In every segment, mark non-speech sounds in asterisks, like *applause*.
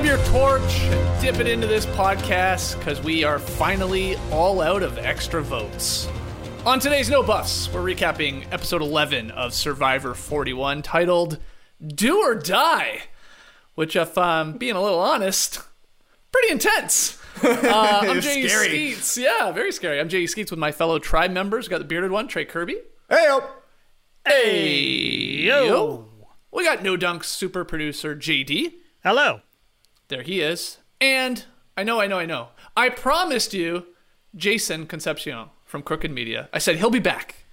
Grab your torch and dip it into this podcast because we are finally all out of extra votes. On today's No Buffs, we're recapping episode 11 of Survivor 41 titled Do or Die, which, if I'm being a little honest, pretty intense. *laughs* Uh, I'm Jay Skeets. Yeah, very scary. I'm Jay Skeets with my fellow tribe members. We got the bearded one, Trey Kirby. Hey, oh. Hey, yo. We got No Dunk super producer JD. Hello. There he is. And I know, I know, I know. I promised you Jason Concepcion from Crooked Media. I said he'll be back.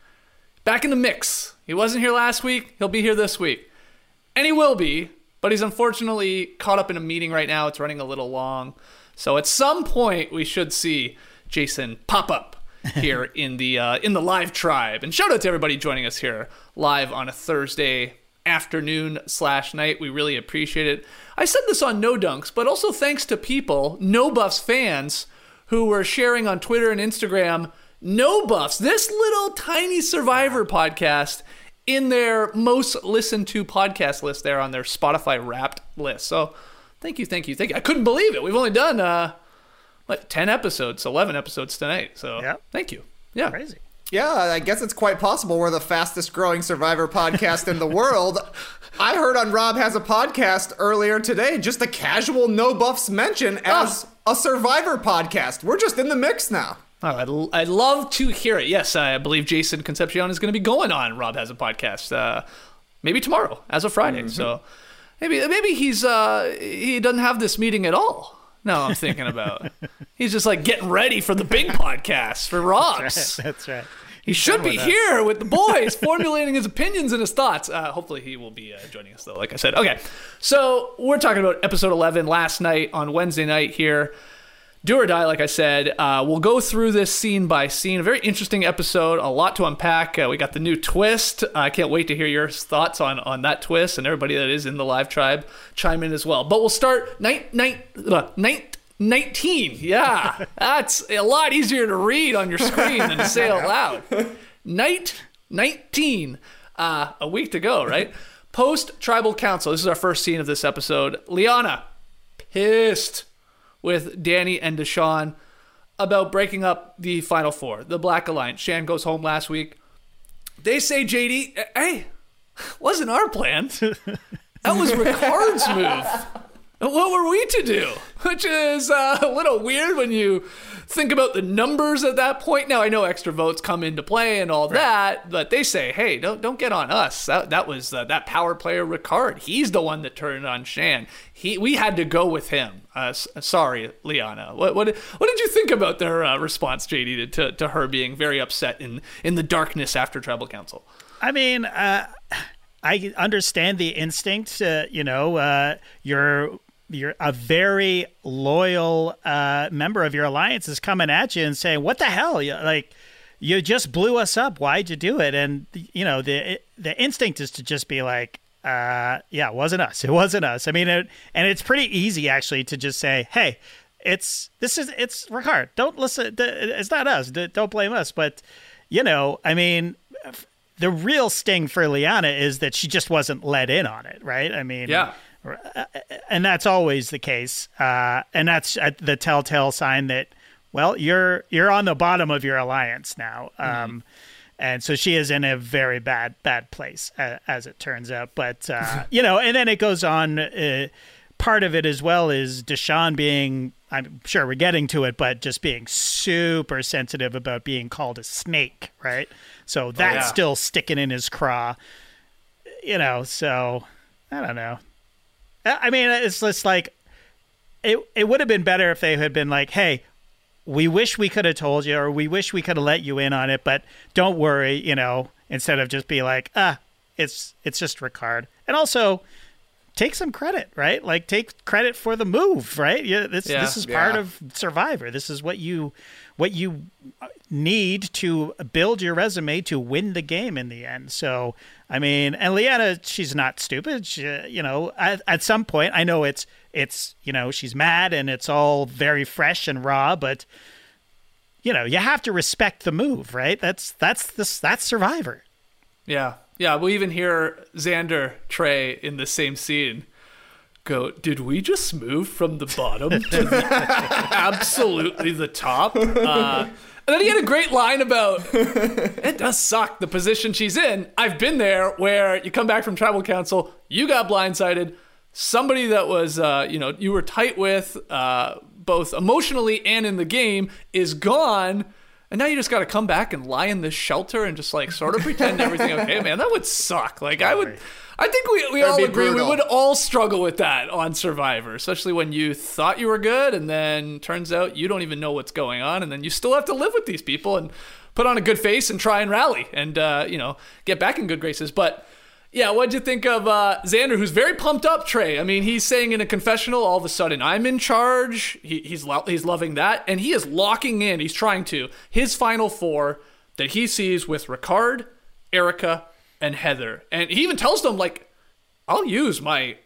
Back in the mix. He wasn't here last week. He'll be here this week. And he will be, but he's unfortunately caught up in a meeting right now. It's running a little long. So at some point we should see Jason pop up *laughs* here in the uh, in the live tribe. And shout out to everybody joining us here live on a Thursday afternoon slash night. We really appreciate it. I said this on No Dunks, but also thanks to people, No Buffs fans, who were sharing on Twitter and Instagram No Buffs, this little tiny Survivor podcast, in their most listened to podcast list there on their Spotify Wrapped list. So thank you, thank you, thank you. I couldn't believe it. We've only done uh, like ten episodes, eleven episodes tonight. So yeah. thank you. Yeah, Crazy. Yeah, I guess it's quite possible we're the fastest growing Survivor podcast in the world. *laughs* I heard on Rob Has a Podcast earlier today just a casual no buffs mention as a Survivor podcast. We're just in the mix now. Oh, I'd, I'd love to hear it. Yes, I believe Jason Concepcion is going to be going on Rob Has a Podcast. Uh, maybe tomorrow, as of Friday. So maybe maybe he's uh, he doesn't have this meeting at all. No, I'm thinking about. *laughs* he's just like getting ready for the big *laughs* podcast for Rob's. That's right. He should be here *laughs* with the boys, formulating his opinions and his thoughts. Uh, hopefully, he will be uh, joining us, though, like I said. Okay, so we're talking about episode 11 last night on Wednesday night here. Do or Die, like I said. Uh, we'll go through this scene by scene. A very interesting episode, a lot to unpack. Uh, we got the new twist. I can't wait to hear your thoughts on, on that twist, and everybody that is in the live tribe chime in as well. But we'll start night, night, uh, night. 19. Yeah. *laughs* That's a lot easier to read on your screen than to say *laughs* out loud. Night 19. Uh, a week to go, right? *laughs* Post tribal council. This is our first scene of this episode. Liana, pissed with Danny and Deshawn about breaking up the final four, the Black Alliance. Shan goes home last week. They say, JD, hey, wasn't our plan. That was Ricard's move. What were we to do? Which is uh, *laughs* a little weird when you think about the numbers at that point. Now I know extra votes come into play and all that, but they say, "Hey, don't don't get on us." That that was uh, that power player Ricard. He's the one that turned on Shan. He we had to go with him. Uh, s- sorry, Liana. What what what did you think about their uh, response, JD, to, to her being very upset in in the darkness after tribal council? I mean, uh, I understand the instinct. Uh, you know, uh, you're you're a very loyal uh, member of your alliance is coming at you and saying, "What the hell? You, like, you just blew us up. Why'd you do it?" And you know, the the instinct is to just be like, uh, "Yeah, it wasn't us. It wasn't us." I mean, it, and it's pretty easy actually to just say, "Hey." It's this is it's Ricard. Don't listen. It's not us. Don't blame us. But you know, I mean, the real sting for Liana is that she just wasn't let in on it, right? I mean, Yeah. And that's always the case, uh, and that's the telltale sign that well, you're you're on the bottom of your alliance now, um, and so she is in a very bad bad place uh, as it turns out. But uh, *laughs* you know, and then it goes on. Uh, part of it as well is Deshawn being. I'm sure we're getting to it, but just being super sensitive about being called a snake, right? So that's yeah. still sticking in his craw, you know. So I don't know. I I mean, it's just like it. It would have been better if they had been like, "Hey, we wish we could have told you, or we wish we could have let you in on it, but don't worry," you know, instead of just be like, "Ah, it's it's just Ricard," and also take some credit, right? Like take credit for the move, right? Yeah, this Yeah. this is part of Survivor. This is what you what you uh, need to build your resume to win the game in the end. So, I mean, and Liana, she's not stupid. She, you know, at, at some point, I know it's it's you know she's mad and it's all very fresh and raw, but you know you have to respect the move, right? That's that's this that's Survivor. Yeah. Yeah. We'll even hear Xander Trey in the same scene go, Did we just move from the bottom to *laughs* absolutely the top? Uh, and then he had a great line about it does suck the position she's in. I've been there where you come back from tribal council, you got blindsided. Somebody that was, uh, you know, you were tight with, uh, both emotionally and in the game, is gone. And now you just got to come back and lie in this shelter and just like sort of pretend everything okay, man. That would suck. Like I would, I think we, we That'd all agree we would all struggle with that on Survivor, especially when you thought you were good and then turns out you don't even know what's going on, and then you still have to live with these people and put on a good face and try and rally and uh, you know get back in good graces. But yeah, what'd you think of uh, Xander, who's very pumped up? Trey, I mean, he's saying in a confessional, all of a sudden, I'm in charge. He, he's lo- he's loving that, and he is locking in. He's trying to his final four that he sees with Ricard, Erika, and Heather, and he even tells them like, I'll use my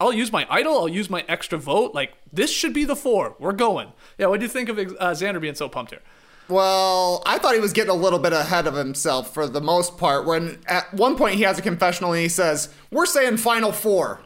I'll use my idol. I'll use my extra vote. Like this should be the four. We're going. Yeah. What do you think of uh, Xander being so pumped here? Well, I thought he was getting a little bit ahead of himself for the most part. When at one point he has a confessional and he says, We're saying final four.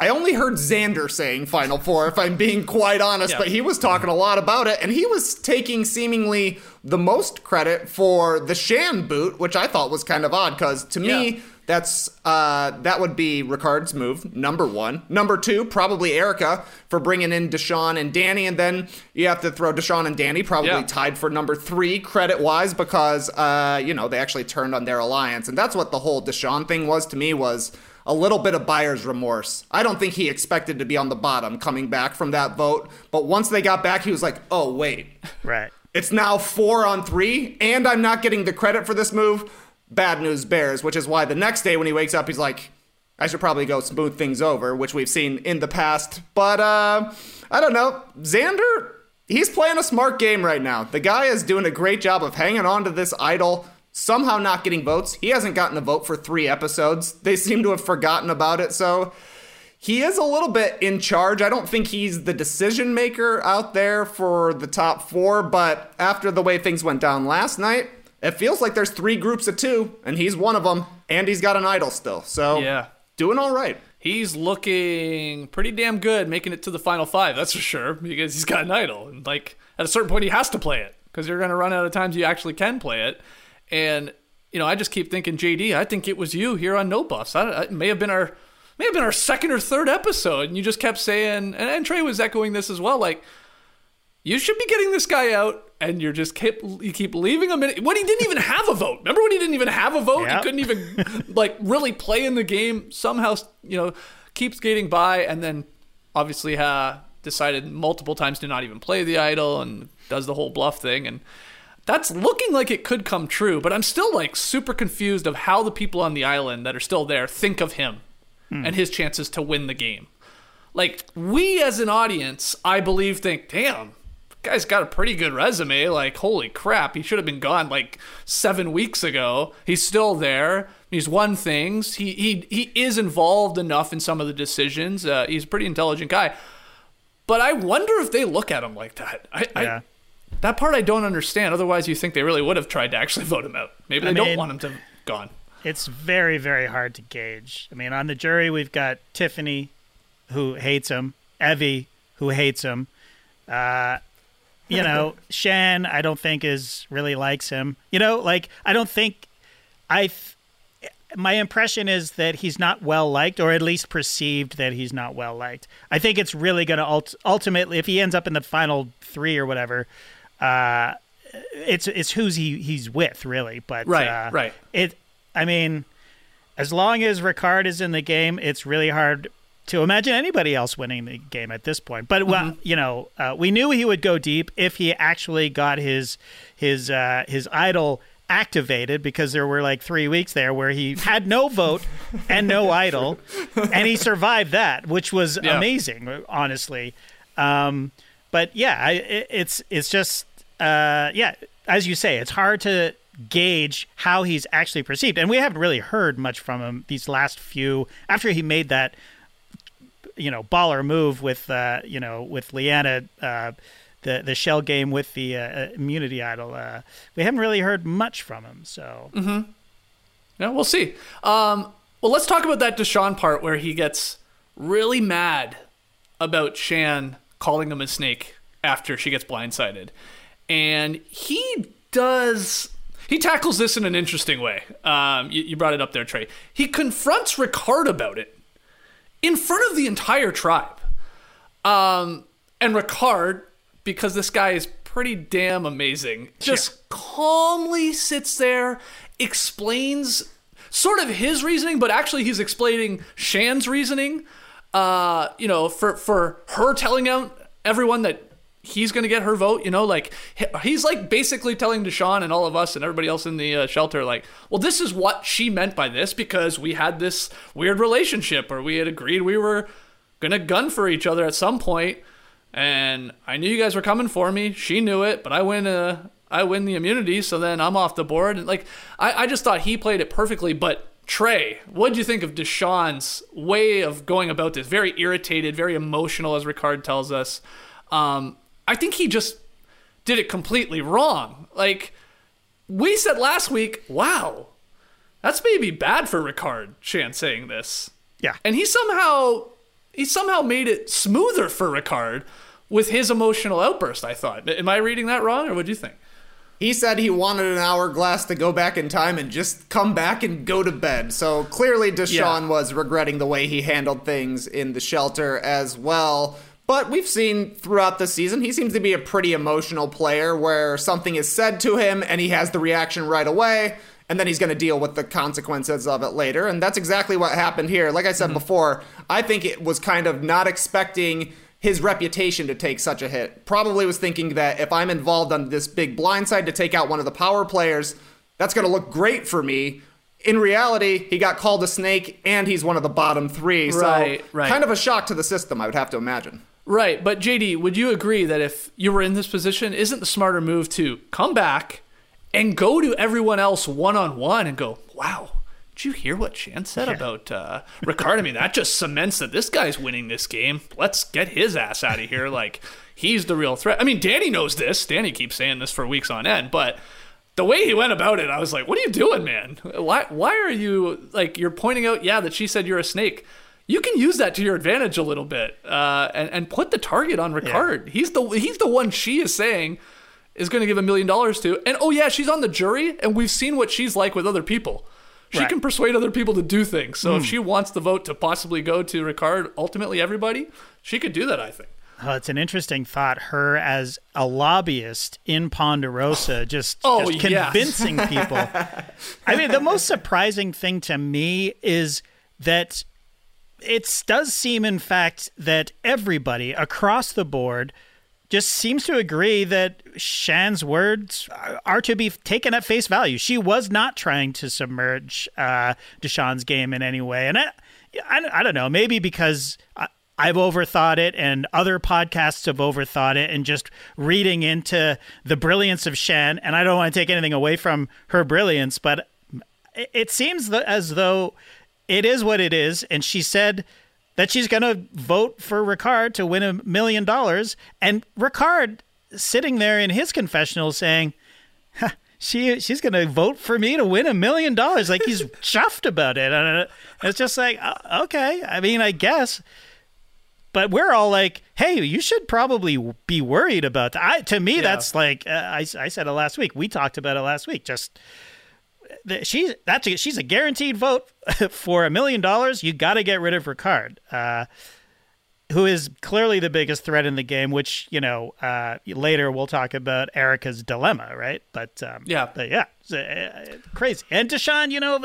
I only heard Xander saying final four, if I'm being quite honest, Yeah. but he was talking a lot about it, and he was taking seemingly the most credit for the Shan boot, which I thought was kind of odd, because to me, that's uh, that would be Ricard's move, number one. Number two, probably Erika for bringing in Deshawn and Danny, and then you have to throw Deshawn and Danny probably Yeah. tied for number three credit wise because uh, you know they actually turned on their alliance, and that's what the whole Deshawn thing was to me was a little bit of buyer's remorse. I don't think he expected to be on the bottom coming back from that vote, but once they got back, he was like, oh wait, Right. it's now four on three, and I'm not getting the credit for this move. Bad news bears, which is why the next day when he wakes up, he's like, I should probably go smooth things over, which we've seen in the past. But, uh, I don't know. Xander, he's playing a smart game right now. The guy is doing a great job of hanging on to this idol, somehow not getting votes. He hasn't gotten a vote for three episodes. They seem to have forgotten about it, so he is a little bit in charge. I don't think he's the decision maker out there for the top four, but after the way things went down last night, it feels like there's three groups of two, and he's one of them, and he's got an idol still. So, Yeah. doing all right. He's looking pretty damn good, making it to the final five. That's for sure because he's got an idol, and like at a certain point, he has to play it because you're going to run out of times you actually can play it. And you know, I just keep thinking, JD. I think it was you here on No Buffs. I, it may have been our may have been our second or third episode, and you just kept saying, and, and Trey was echoing this as well, like. You should be getting this guy out, and you're just keep you keep leaving him in. When he didn't even have a vote. Remember when he didn't even have a vote? Yeah. He couldn't even *laughs* like really play in the game. Somehow, you know, keeps skating by, and then obviously uh, decided multiple times to not even play the idol, and does the whole bluff thing, and that's looking like it could come true. But I'm still like super confused of how the people on the island that are still there think of him and his chances to win the game. Like we as an audience, I believe, think, damn. Guy's got a pretty good resume. Like, holy crap, he should have been gone like seven weeks ago. He's still there. He's won things. He he he is involved enough in some of the decisions. Uh, he's a pretty intelligent guy. But I wonder if they look at him like that. I, Yeah. I that part I don't understand. Otherwise, you think they really would have tried to actually vote him out. Maybe they I don't want him to gone. it's very very hard to gauge. I mean, on the jury we've got Tiffany, who hates him, Evvie, who hates him. Uh, you know, *laughs* Shan, I don't think is really likes him. You know, like I don't think I. My impression is that he's not well liked, or at least perceived that he's not well liked. I think it's really going to ult- ultimately, if he ends up in the final three or whatever, uh, it's it's who's he he's with really. But Right, uh, right. It, I mean, as long as Ricard is in the game, it's really hard to imagine anybody else winning the game at this point. But well, you know, uh, we knew he would go deep if he actually got his his uh, his idol activated because there were like three weeks there where he had no vote and no *laughs* idol, and he survived that, which was Yeah. amazing, honestly. Um, but yeah, I, it, it's it's just uh, yeah, as you say, it's hard to gauge how he's actually perceived, and we haven't really heard much from him these last few after he made that you know baller move with uh, you know with Liana. Uh, the, the shell game with the uh, immunity idol. Uh, we haven't really heard much from him, so Mm-hmm. Yeah, we'll see. Um, well, let's talk about that Deshawn part where he gets really mad about Shan calling him a snake after she gets blindsided. And he does. He tackles this in an interesting way. Um, you, you brought it up there, Trey. He confronts Ricard about it in front of the entire tribe. Um, and Ricard, because this guy is pretty damn amazing, just calmly sits there, explains sort of his reasoning, but actually he's explaining Shan's reasoning. Uh, you know, for for her telling out everyone that he's going to get her vote. You know, like he's like basically telling Deshawn and all of us and everybody else in the uh, shelter, like, well, this is what she meant by this because we had this weird relationship, or we had agreed we were gonna gun for each other at some point, and I knew you guys were coming for me. She knew it, but I win. Uh, I win the immunity, so then I'm off the board. And like, I, I just thought he played it perfectly, but. Trey, what do you think of Deshawn's way of going about this? Very irritated, very emotional, as Ricard tells us. Um, I think he just did it completely wrong. Like we said last week, wow, that's maybe bad for Ricard. Shan saying this, yeah. and he somehow he somehow made it smoother for Ricard with his emotional outburst. I thought. Am I reading that wrong, or what do you think? He said he wanted an hourglass to go back in time and just come back and go to bed. So clearly Deshawn Yeah. was regretting the way he handled things in the shelter as well. But we've seen throughout the season, he seems to be a pretty emotional player where something is said to him and he has the reaction right away, and then he's going to deal with the consequences of it later. And that's exactly what happened here. Like I said mm-hmm. before, I think it was kind of not expecting his reputation to take such a hit. Probably was thinking that if I'm involved on this big blindside to take out one of the power players, that's going to look great for me. In reality, he got called a snake and he's one of the bottom three. So, Right, right. kind of a shock to the system, I would have to imagine. Right, but JD, would you agree that if you were in this position, isn't the smarter move to come back and go to everyone else one on one and go, "Wow, did you hear what Shan said about uh, Ricard? I mean, that just cements that this guy's winning this game. Let's get his ass out of here. Like he's the real threat. I mean, Danny knows this. Danny keeps saying this for weeks on end, but." The way he went about it, I was like, "What are you doing, man? Why? Why are you like you're pointing out? Yeah, that she said you're a snake you can use that to your advantage a little bit uh, and, and put the target on Ricard. He's the he's the one she is saying is going to give a million dollars to. And oh yeah, she's on the jury, and we've seen what she's like with other people. She Right. can persuade other people to do things. So if she wants the vote to possibly go to Ricard, ultimately everybody, she could do that. I think. Oh, it's an interesting thought. Her as a lobbyist in Ponderosa, just, Oh, just yes. convincing people. *laughs* I mean, the most surprising thing to me is that it does seem, in fact, that everybody across the board just seems to agree that Shan's words are- to be taken at face value. She was not trying to submerge uh, Deshawn's game in any way, and I, I, I don't know, maybe because. I, I've overthought it, and other podcasts have overthought it, and just reading into the brilliance of Shan. And I don't want to take anything away from her brilliance, but it- seems as though it is what it is. And she said that she's going to vote for Ricard to win a million dollars. And Ricard sitting there in his confessional saying, she she's going to vote for me to win a million dollars. Like he's *laughs* chuffed about it. And it's just like, uh, okay. I mean, I guess. But we're all like, hey, you should probably be worried about that. I, to me, that's like, uh, I, I said it last week. We talked about it last week. Just she's that's a, she's a guaranteed vote *laughs* for a million dollars. You got to get rid of Ricard. Uh, who is clearly the biggest threat in the game, which you know uh, later we'll talk about Erika's dilemma, right? But um, Yeah. but yeah, it's, uh, crazy. And Deshawn, you know,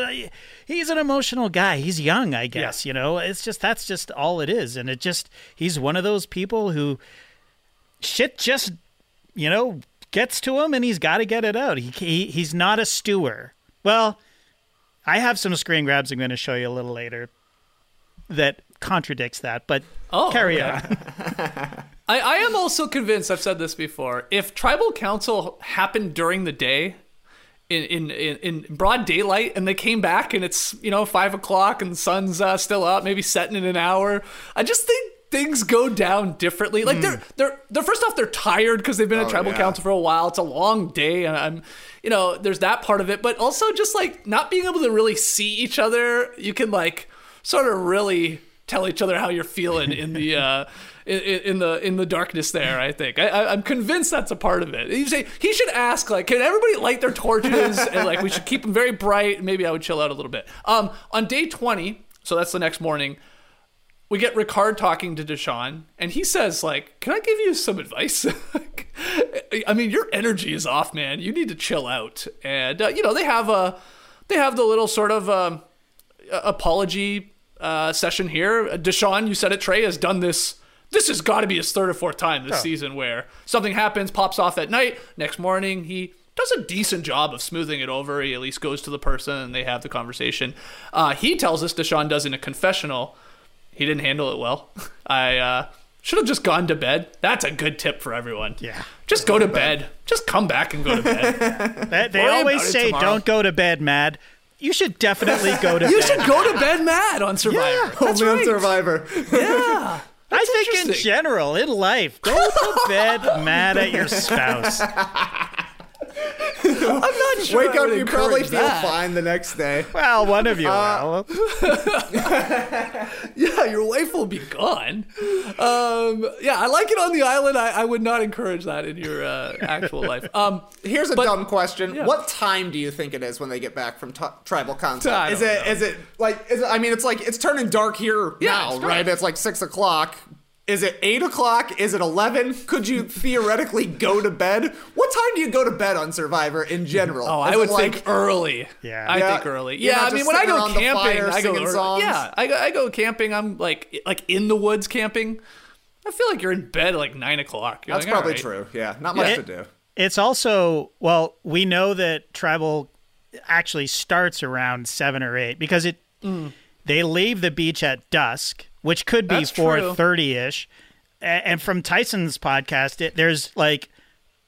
he's an emotional guy. He's young, I guess. Yeah. You know, it's just that's just all it is, and it just he's one of those people who shit just you know gets to him, and he's got to get it out. He, he he's not a stewer. Well, I have some screen grabs I'm going to show you a little later that contradicts that, but Oh, carry okay. on. *laughs* I, I am also convinced, I've said this before, if tribal council happened during the day, in, in, in, in broad daylight, and they came back and it's, you know, five o'clock and the sun's uh, still up, maybe setting in an hour, I just think things go down differently. Like they're they're they're first off they're tired because they've been at Oh, tribal yeah. council for a while. It's a long day, and I'm, you know, there's that part of it, but also just like not being able to really see each other. You can like sort of really tell each other how you're feeling in the *laughs* uh, in, in the in the darkness. There, I think I, I, I'm convinced that's a part of it. You say he should ask like, can everybody light their torches *laughs* and like we should keep them very bright. Maybe I would chill out a little bit. Um, on day 20, so that's the next morning we get Ricard talking to Deshawn, and he says, like, can I give you some advice? *laughs* I mean, your energy is off, man. You need to chill out. And uh, you know, they have a they have the little sort of um, apology uh, session here. Deshawn, you said it, Trey has done this. This has got to be his third or fourth time this season where something happens, pops off at night. Next morning, he does a decent job of smoothing it over. He at least goes to the person and they have the conversation. Uh, he tells us Deshawn does in a confessional he didn't handle it well. *laughs* I uh, should have just gone to bed. That's a good tip for everyone. Yeah. Just go to bed. Just come back and go to bed. *laughs* They, they Worry always say, "Don't go to bed, mad." You should definitely go to *laughs* you bed. should go to bed mad on Survivor. That's Homeland right. Survivor. Yeah. I think in general, in life, go to bed mad at your spouse. I'm not *laughs* sure. Wake I up, would you probably encourage feel that. fine the next day. Well, one of you Uh, will. *laughs* Yeah, your wife will be gone. Um, yeah, I like it on the island. I, I would not encourage that in your uh, actual *laughs* life. Um, Here's a But- dumb question: yeah. What time do you think it is when they get back from t- tribal council? Is don't it? know. Is it like? Is it, I mean, it's like it's turning dark here Yeah, now, it's right? It's like six o'clock. Is it eight o'clock? Is it eleven? Could you theoretically go to bed? What time do you go to bed on Survivor in general? Oh, Is I would like, think early. Yeah. I Yeah, think early. you're Yeah, I mean when I go camping, fire I go early. songs? Yeah, I go, I go camping. I'm like like in the woods camping. I feel like you're in bed at like nine o'clock. You're That's like, probably right. true. Yeah, not much Yeah. to do. It's also well, we know that tribal actually starts around seven or eight because it mm. they leave the beach at dusk, which could be That's true. four thirty ish. And from Tyson's podcast, it, there's like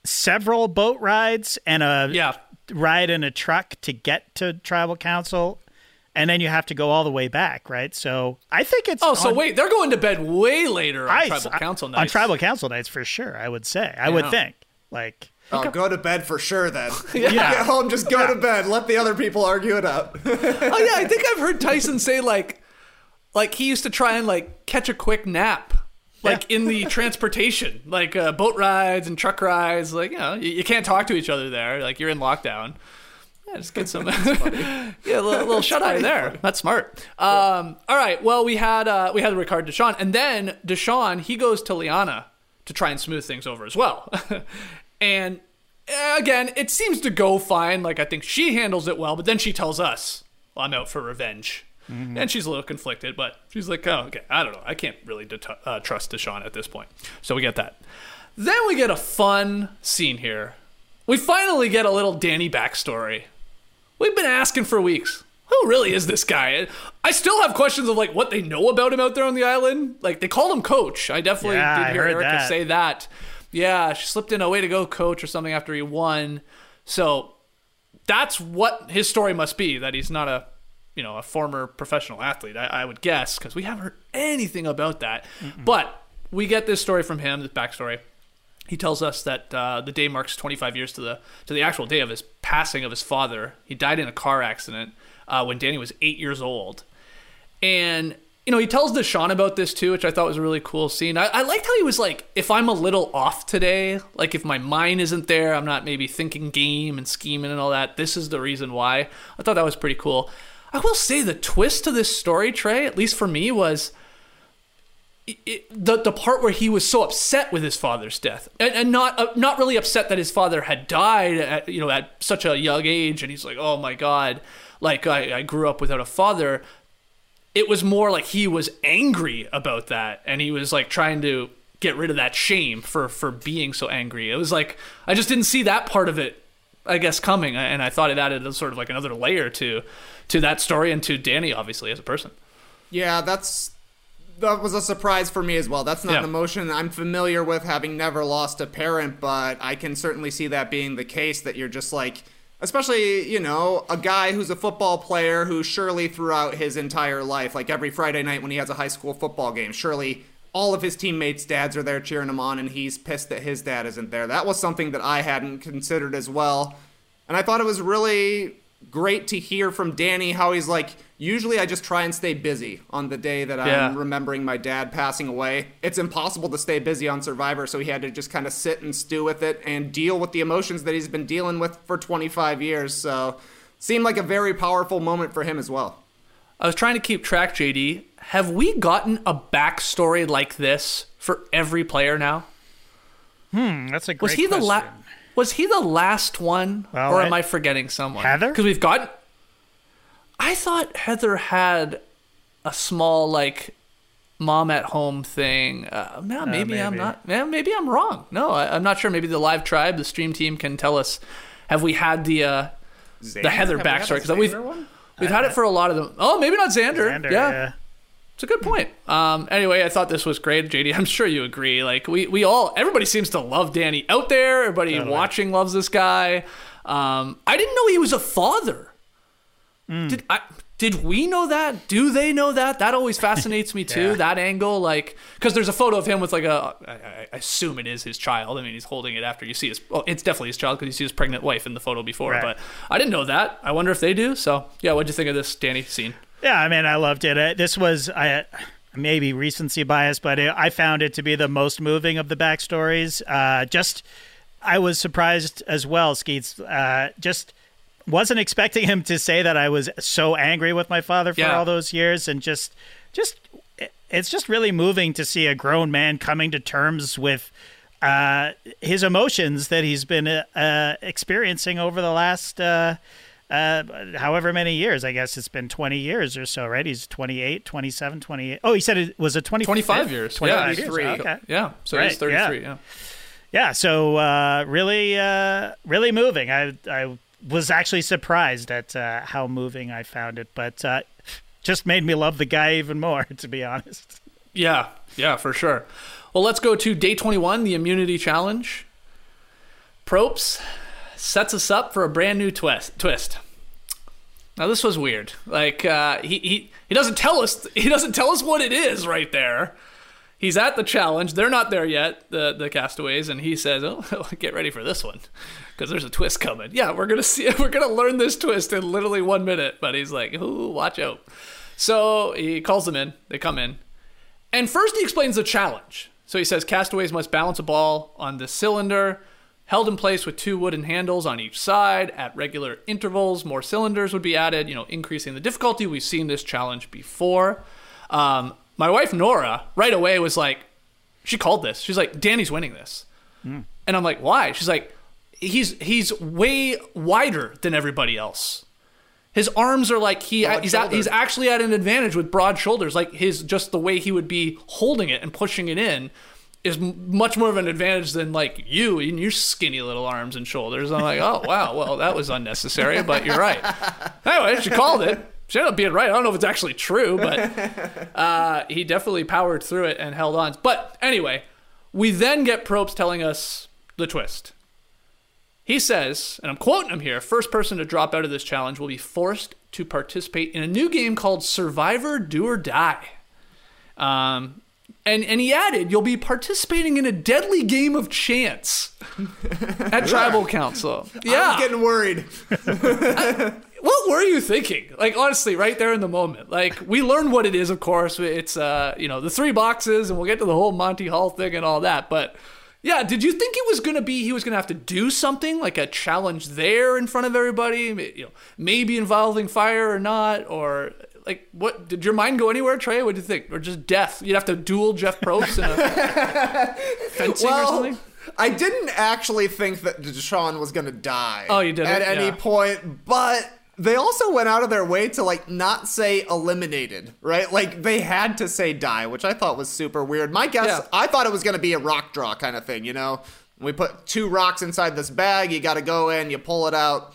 several boat rides and a Yeah. ride in a truck to get to tribal council, and then you have to go all the way back, right? So I think it's Oh, so on- wait, they're going to bed way later on I- tribal uh, council nights. on tribal council nights for sure. I would say. I would think like. Oh, go to bed for sure then. *laughs* Yeah. Get home, just go to bed. Let the other people argue it out. *laughs* oh yeah, I think I've heard Tyson say like, like he used to try and like catch a quick nap, like in the *laughs* transportation, like uh, boat rides and truck rides. Like you know, you, you can't talk to each other there. Like you're in lockdown. Yeah, just get some, *laughs* *laughs* yeah, a little, little shut eye there. That's smart. Um, all right. Well, we had uh, we had Ricard Deshawn, and then Deshawn he goes to Liana to try and smooth things over as well. and uh, again, it seems to go fine. Like I think she handles it well, but then she tells us, well, "I'm out for revenge," and she's a little conflicted. But she's like, "Oh, okay, I don't know. I can't really det- uh, trust Deshawn at this point." So we get that. Then we get a fun scene here. We finally get a little Danny backstory. We've been asking for weeks. Who really is this guy? I still have questions of like what they know about him out there on the island. Like they call him coach. I definitely Yeah, did I hear Erika that. say that. Yeah, she slipped in a way to go coach or something after he won. So that's what his story must be. That he's not a you know a former professional athlete. I, I would guess because we haven't heard anything about that. But we get this story from him, this backstory. He tells us that uh, the day marks 25 years to the to the actual day of his passing of his father. He died in a car accident uh, when Danny was eight years old, and you know he tells Deshawn about this too, which I thought was a really cool scene. I, I liked how he was like, if I'm a little off today, like if my mind isn't there, I'm not maybe thinking game and scheming and all that. This is the reason why. I thought that was pretty cool. I will say the twist to this story, Trey, at least for me, was it, the the part where he was so upset with his father's death, and, and not uh, not really upset that his father had died, at, you know, at such a young age, and he's like, oh my god, like I, I grew up without a father. It was more like he was angry about that, and he was like trying to get rid of that shame for for being so angry. It was like I just didn't see that part of it, I guess, coming, and I thought it added a sort of like another layer to to that story and to Danny, obviously as a person. Yeah, that's that was a surprise for me as well. That's not Yeah. an emotion I'm familiar with, having never lost a parent, but I can certainly see that being the case. That you're just like, especially you know, a guy who's a football player who surely throughout his entire life, like every Friday night when he has a high school football game, surely all of his teammates' dads are there cheering him on, and he's pissed that his dad isn't there. That was something that I hadn't considered as well, and I thought it was really great to hear from Danny how he's like. Usually, I just try and stay busy on the day that I'm Yeah. remembering my dad passing away. It's impossible to stay busy on Survivor, so he had to just kind of sit and stew with it and deal with the emotions that he's been dealing with for 25 years. So, seemed like a very powerful moment for him as well. I was trying to keep track, JD. Have we gotten a backstory like this for every player now? Hmm, that's a great Was he the last? Was he the last one, Well, or am I- I forgetting someone? Heather? Because we've got. I thought Heather had a small like mom at home thing. Uh, no, maybe, I'm not. Yeah, maybe I'm wrong. No, I, I'm not sure. Maybe the live tribe, the stream team, can tell us. Have we had the uh, the Heather Have backstory? Because we've one? we've had it for a lot of them. Oh, maybe not Xander. Xander, yeah. yeah. It's a good point. Um, anyway, I thought this was great, JD. I'm sure you agree. Like we, we all, everybody seems to love Danny out there. Everybody watching loves this guy. Um, I didn't know he was a father. Did I? Did we know that? Do they know that? That always fascinates me *laughs* too. Yeah. That angle, like, because there's a photo of him with like a. I, I I assume it is his child. I mean, he's holding it after you see his. Well, it's definitely his child because you see his pregnant wife in the photo before. Right. But I didn't know that. I wonder if they do. So yeah, what'd you think of this Danny scene? Yeah, I mean, I loved it. Uh, This was I maybe recency bias, but it, I found it to be the most moving of the backstories. Uh, just I was surprised as well, Skeets. Uh, just wasn't expecting him to say that I was so angry with my father for Yeah. all those years, and just just it's just really moving to see a grown man coming to terms with. Uh, his emotions that he's been uh, uh, experiencing over the last uh, uh, however many years. I guess it's been 20 years or so, right? He's 28, 27, 28. Oh, he said it was a 20, 25 years. 25 yeah, years. three. Okay. Yeah, so Right, he's 33. yeah. Yeah. Yeah, so uh, really, uh, really moving. I, I was actually surprised at uh, how moving I found it, but uh, just made me love the guy even more, *laughs* to be honest. yeah, yeah, for sure. Well, let's go to day 21, the immunity challenge. Probst sets us up for a brand new twist. Twist. Now this was weird. Like uh, he he he doesn't tell us *laughs* he doesn't tell us what it is right there. He's at the challenge. They're not there yet, the the castaways, and he says, "Oh, *laughs* get ready for this one, because there's a twist coming." Yeah, we're gonna see. *laughs* We're gonna learn this twist in literally one minute. But he's like, "Ooh, watch out!" So he calls them in. They come in, and first he explains the challenge. So he says, castaways must balance a ball on the cylinder, held in place with two wooden handles on each side at regular intervals. More cylinders would be added, you know, increasing the difficulty. We've seen this challenge before. Um, my wife Nora right away was like, she called this. She's like, Danny's winning this, and I'm like, why? She's like, he's he's way wider than everybody else. His arms are like he Broad he's at, he's actually at an advantage with broad shoulders. Like his just the way he would be holding it and pushing it in is much more of an advantage than like you and your skinny little arms and shoulders. I'm like, oh wow, well that was unnecessary, but you're right. *laughs* Anyway, she called it. She ended up being right. I don't know if it's actually true, but *laughs* uh, he definitely powered through it and held on. But anyway, we then get Probst telling us the twist. He says, and I'm quoting him here first person to drop out of this challenge will be forced to participate in a new game called Survivor Do or Die. Um, and, and he added, you'll be participating in a deadly game of chance at *laughs* Tribal Council. Yeah. I was getting worried. *laughs* what were you thinking? Like honestly, right there in the moment. Like we learned what it is, of course. It's uh, you know, the three boxes, and we'll get to the whole Monty Hall thing and all that. But yeah, did you think it was gonna be he was gonna have to do something like a challenge there in front of everybody? You know, maybe involving fire or not, or like what did your mind go anywhere, Trey? What do you think? Or just death? You'd have to duel Jeff Probst in a *laughs* fencing or well, something? I didn't actually think that Deshawn was gonna die. Oh, you didn't? at any Yeah. point, but they also went out of their way to like not say eliminated, right? Like they had to say die, which I thought was super weird. My guess, Yeah. I thought it was gonna be a rock draw kind of thing, you know? We put two rocks inside this bag, you gotta go in, you pull it out.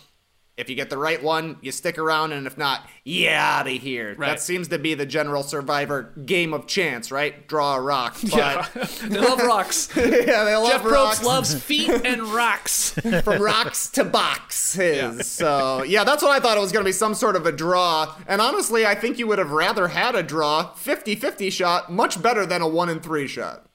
If you get the right one, you stick around, and if not, you out of here. Right. That seems to be the general survivor game of chance, right? Draw a rock. But Yeah, *laughs* they love rocks. *laughs* yeah, they love Jeff rocks Probst loves feet and rocks. *laughs* from rocks to boxes. So yeah, that's what I thought it was going to be some sort of a draw. And honestly, I think you would have rather had a draw, 50-50 shot, much better than a one in three shot.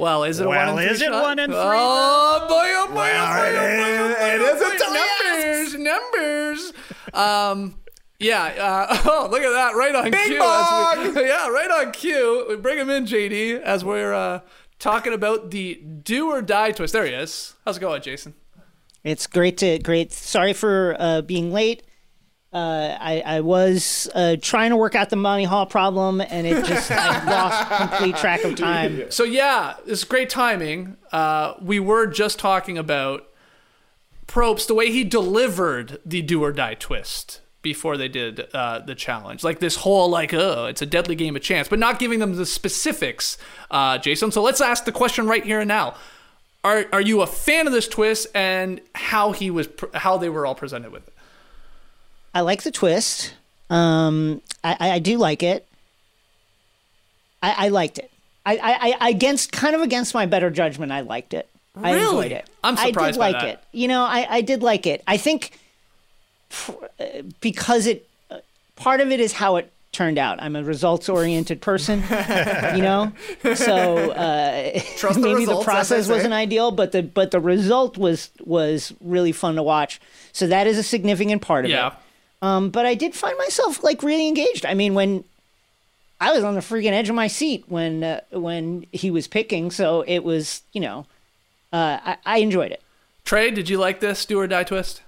Well, is it a Well, one in three is it shot? one in three? Oh boy, oh boy, Well, oh boy, oh boy, oh it boy, is- oh it boy. is until he numbers, numbers. Um, yeah. Uh, *laughs* oh, look at that! Right on Bing cue. bong! As we, *laughs* yeah, right on cue. We bring him in, JD, as we're uh, talking about the do or die twist. There he is. How's it going, Jason? It's great to great. Sorry for uh, being late. Uh, I, I was uh, trying to work out the Monty Hall problem, and it just I *laughs* lost complete track of time. *laughs* So yeah, it's great timing. Uh, we were just talking about Probst, the way he delivered the do or die twist before they did uh, the challenge. Like this whole like, oh, it's a deadly game of chance, but not giving them the specifics, uh, Jason. So let's ask the question right here and now. Are, are you a fan of this twist and how he was pr- how they were all presented with it? I like the twist. Um, I, I, I do like it. I, I liked it. I, I, I against kind of against my better judgment. I liked it. I Really? enjoyed it. I'm surprised. I did like that. it. You know, I, I did like it. I think uh, because it uh, part of it is how it turned out. I'm a results oriented person, *laughs* you know. So uh, Trust the maybe results, the process wasn't ideal, but the but the result was was really fun to watch. So that is a significant part of it. Yeah. Um, but I did find myself like really engaged. I mean, when I was on the freaking edge of my seat when uh, when he was picking, so it was you know, uh, I, I enjoyed it. Trey, did you like this do or die twist?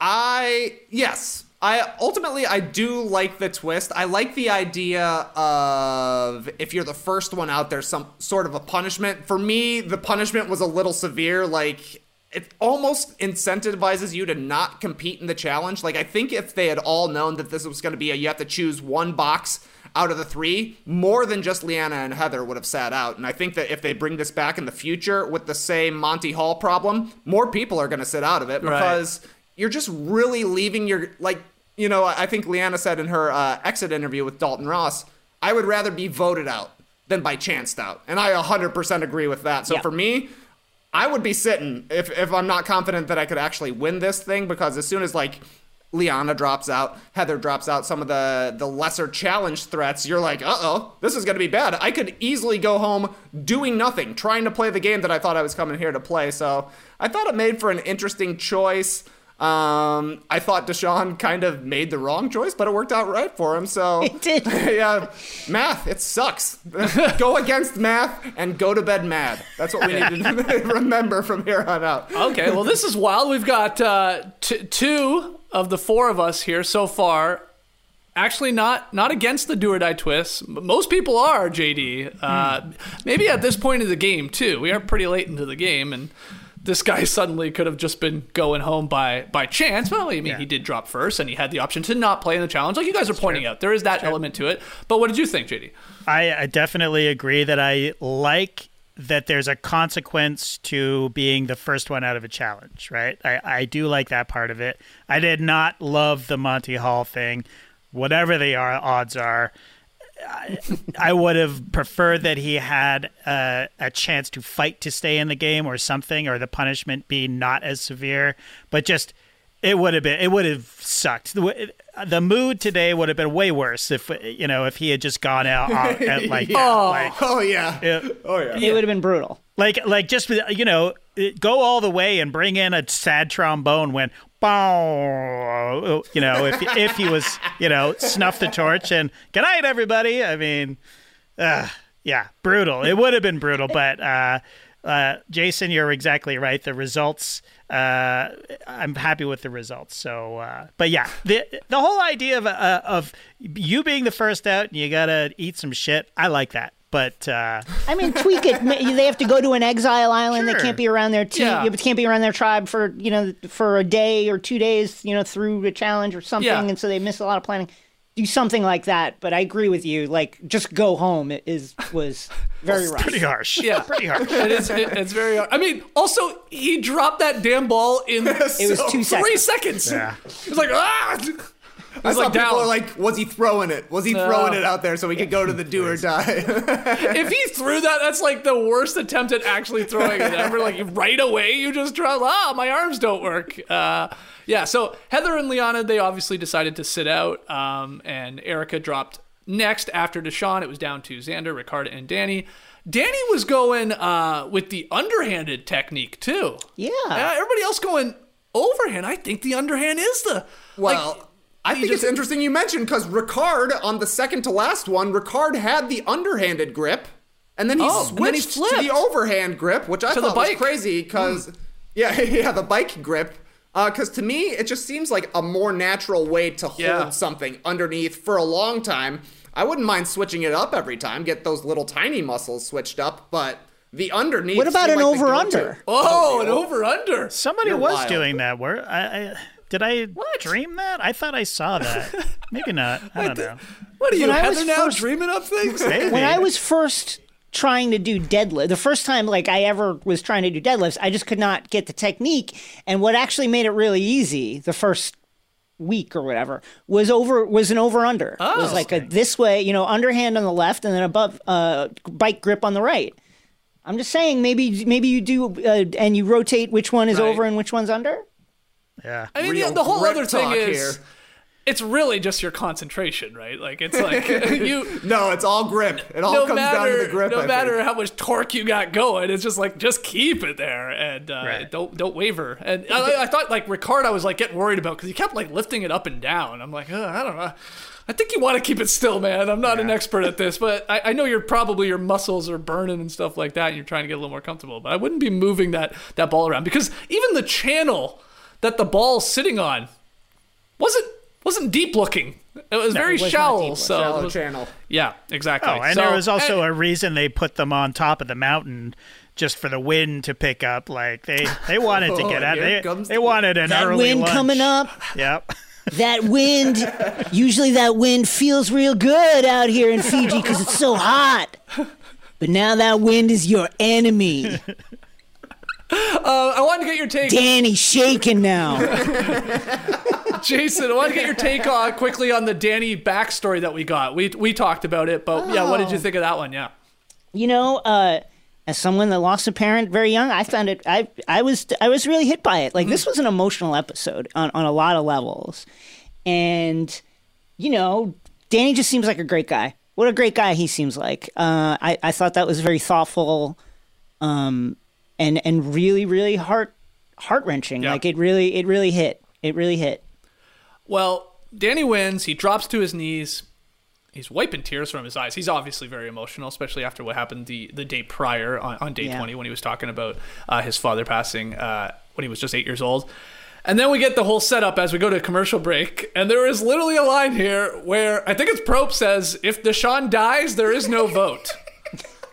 I yes. I ultimately I do like the twist. I like the idea of if you're the first one out there, some sort of a punishment. For me, the punishment was a little severe. Like it almost incentivizes you to not compete in the challenge. Like I think if they had all known that this was going to be a you have to choose one box out of the three, more than just Liana and Heather would have sat out. And I think that if they bring this back in the future with the same Monty Hall problem, more people are going to sit out of it Right. because you're just really leaving your like you know i think Liana said in her uh, exit interview with dalton ross i would rather be voted out than by chanced out and i 100% agree with that so for me i would be sitting if, if i'm not confident that i could actually win this thing because as soon as like Liana drops out, Heather drops out, some of the the lesser challenge threats, you're like, uh-oh, this is gonna be bad. I could easily go home doing nothing, trying to play the game that I thought I was coming here to play. So I thought it made for an interesting choice. Um, I thought Deshawn kind of made the wrong choice, but it worked out right for him. So *laughs* It did. *laughs* yeah, math, it sucks. *laughs* go against math and go to bed mad. That's what we need to remember from here on out. Okay, well, this is wild. We've got uh, t- two of the four of us here so far. Actually, not not against the do or die twist. M- Most people are JD. Uh, Maybe at this point in the game too. We are pretty late into the game, and this guy suddenly could have just been going home by by chance. Well, I mean, he did drop first, and he had the option to not play in the challenge, like you guys are pointing out. There is that element to it. But what did you think, JD? I, I definitely agree that I like that there's a consequence to being the first one out of a challenge, right? I, I do like that part of it. I did not love the Monty Hall thing, whatever the uh, odds are. I, I would have preferred that he had uh, a chance to fight to stay in the game or something, or the punishment be not as severe. But just it would have been it would have sucked. The, the mood today would have been way worse if you know if he had just gone out, out *laughs* at like like Oh yeah. it- Oh yeah. It would have been brutal. like like just you know go all the way and bring in a sad trombone when you know if if he was you know snuff the torch and good night everybody i mean uh, yeah brutal it would have been brutal but uh uh, Jason, you're exactly right. The results, uh, I'm happy with the results. So, uh, but yeah, the the whole idea of uh, of you being the first out and you gotta eat some shit, I like that. But uh, I mean, tweak it. *laughs* They have to go to an exile island. They can't be around their team. Yeah. Can't be around their tribe for you know for a day or two days. You know, through a challenge or something, Yeah. and so they miss a lot of planning. Do something like that. But I agree with you. Like, just go home is was *laughs* very rough. pretty harsh. Yeah. *laughs* pretty harsh. It is. It, it's very. I mean, also he dropped that damn ball in It was two three seconds. seconds. Yeah. It was like ah. I saw like people down. are like, was he throwing it? Was he throwing it out there so we could go to the do or die? *laughs* if he threw that, that's like the worst attempt at actually throwing it ever. Like right away, you just drop. Ah, my arms don't work. Uh, yeah. So Heather and Liana, they obviously decided to sit out, um, and Erika dropped next after Deshawn. It was down to Xander, Ricardo, and Danny. Danny was going uh, with the underhanded technique too. Yeah. Uh, everybody else going overhand. I think the underhand is the Well, like, I think just- it's interesting you mentioned because Ricard on the second to last one, Ricard had the underhanded grip, and then he Oh, and then he switched to the overhand grip, which I To the thought was bike. crazy because hmm. yeah, *laughs* yeah, the bike grip. Uh, because to me, it just seems like a more natural way to hold Yeah. something underneath for a long time. I wouldn't mind switching it up every time, get those little tiny muscles switched up, but the underneath. What about an like over-under? go-to. oh, an over under. Somebody You're was wild. doing that. Where I, I did I dream that? I thought I saw that. *laughs* Maybe not. I don't know. What are you, When I was Heather? Now first- dreaming up things? *laughs* Maybe. when I was first trying to do deadlift, the first time like I ever was trying to do deadlifts, I just could not get the technique. And what actually made it really easy, the first week or whatever, was over was an over under. it was like a this way, you know, underhand on the left and then above uh bike grip on the right. I'm just saying maybe maybe you do uh, and you rotate which one is Right. over and which one's under. Yeah. I mean, Real the, the whole other thing is, here. it's really just your concentration, right? Like it's like *laughs* you. No, it's all grip. It all No comes down to the grip. no I matter think. how much torque you got going, it's just like just keep it there and uh, Right. don't don't waver. And I, I thought like Ricard, I was like getting worried about because he kept like lifting it up and down. I'm like, "Ugh, I don't know. I think you want to keep it still, man. I'm not an expert at this, but I, I know you're probably your muscles are burning and stuff like that, and you're trying to get a little more comfortable. But I wouldn't be moving that that ball around because even the channel that the ball's sitting on wasn't wasn't deep looking. It was very it was shallow. deep, so Shallow was- channel. yeah, exactly. Oh, and So- there was also and- a reason they put them on top of the mountain just for the wind to pick up. Like they they wanted to *laughs* Oh, get out. here They, comes they the wanted an That early wind lunch. coming up. Yep. *laughs* That wind, usually that wind feels real good out here in Fiji because it's so hot. But now that wind is your enemy. *laughs* Uh, I wanted to get your take, Danny's shaking now. *laughs* Jason. I want to get your take on quickly on the Danny backstory that we got. We we talked about it, but yeah, what did you think of that one? Yeah. You know, uh, as someone that lost a parent very young, I found it. I I was I was really hit by it. Like this was an emotional episode on on a lot of levels, and you know, Danny just seems like a great guy. What a great guy he seems like. Uh, I I thought that was very thoughtful, um, and and really really heart heart wrenching. Yeah. Like it really it really hit. It really hit. Well, Danny wins. He drops to his knees. He's wiping tears from his eyes. He's obviously very emotional, especially after what happened the, the day prior on, on day Yeah. 20 when he was talking about uh, his father passing uh, when he was just eight years old. And then we get the whole setup as we go to a commercial break. And there is literally a line here where I think it's Probst says, if Deshawn dies, there is no vote.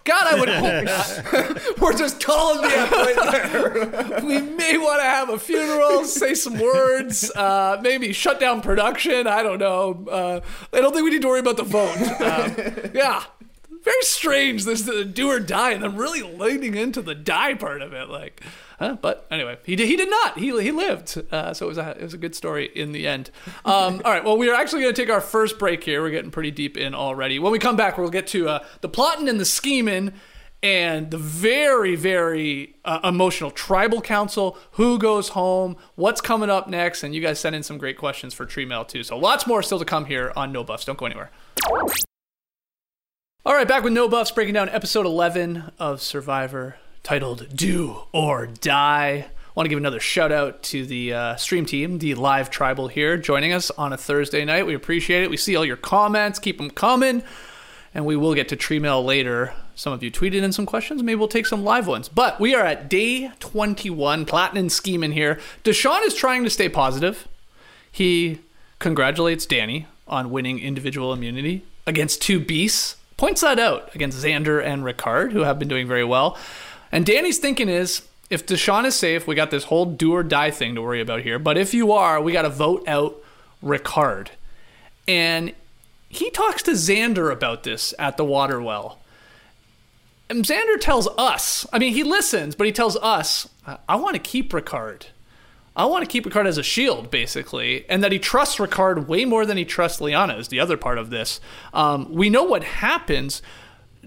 God, I would hope. *laughs* *laughs* We're just calling the end right there. we may want to have a funeral, say some words, uh, maybe shut down production. I don't know. Uh, I don't think we need to worry about the vote. *laughs* Um, yeah. Very strange, this the do or die, and I'm really leaning into the die part of it. Like, but anyway, he did. He did not. He he lived. Uh, so it was a it was a good story in the end. Um, *laughs* all right. Well, we are actually going to take our first break here. We're getting pretty deep in already. When we come back, we'll get to uh, the plotting and the scheming and the very very uh, emotional tribal council who goes home what's coming up next and you guys sent in some great questions for tree mail too so lots more still to come here on no buffs don't go anywhere all right back with no buffs breaking down episode 11 of survivor titled do or die want to give another shout out to the uh, stream team the live tribal here joining us on a thursday night we appreciate it we see all your comments keep them coming and we will get to tree mail later. Some of you tweeted in some questions. Maybe we'll take some live ones. But we are at day 21. Platinum scheming here. Deshawn is trying to stay positive. He congratulates Danny on winning individual immunity against two beasts. Points that out against Xander and Ricard, who have been doing very well. And Danny's thinking is if Deshawn is safe, we got this whole do or die thing to worry about here. But if you are, we got to vote out Ricard. And he talks to Xander about this at the water well. And Xander tells us, I mean, he listens, but he tells us, I, want to keep Ricard. I want to keep Ricard as a shield, basically, and that he trusts Ricard way more than he trusts Liana is the other part of this. Um, we know what happens.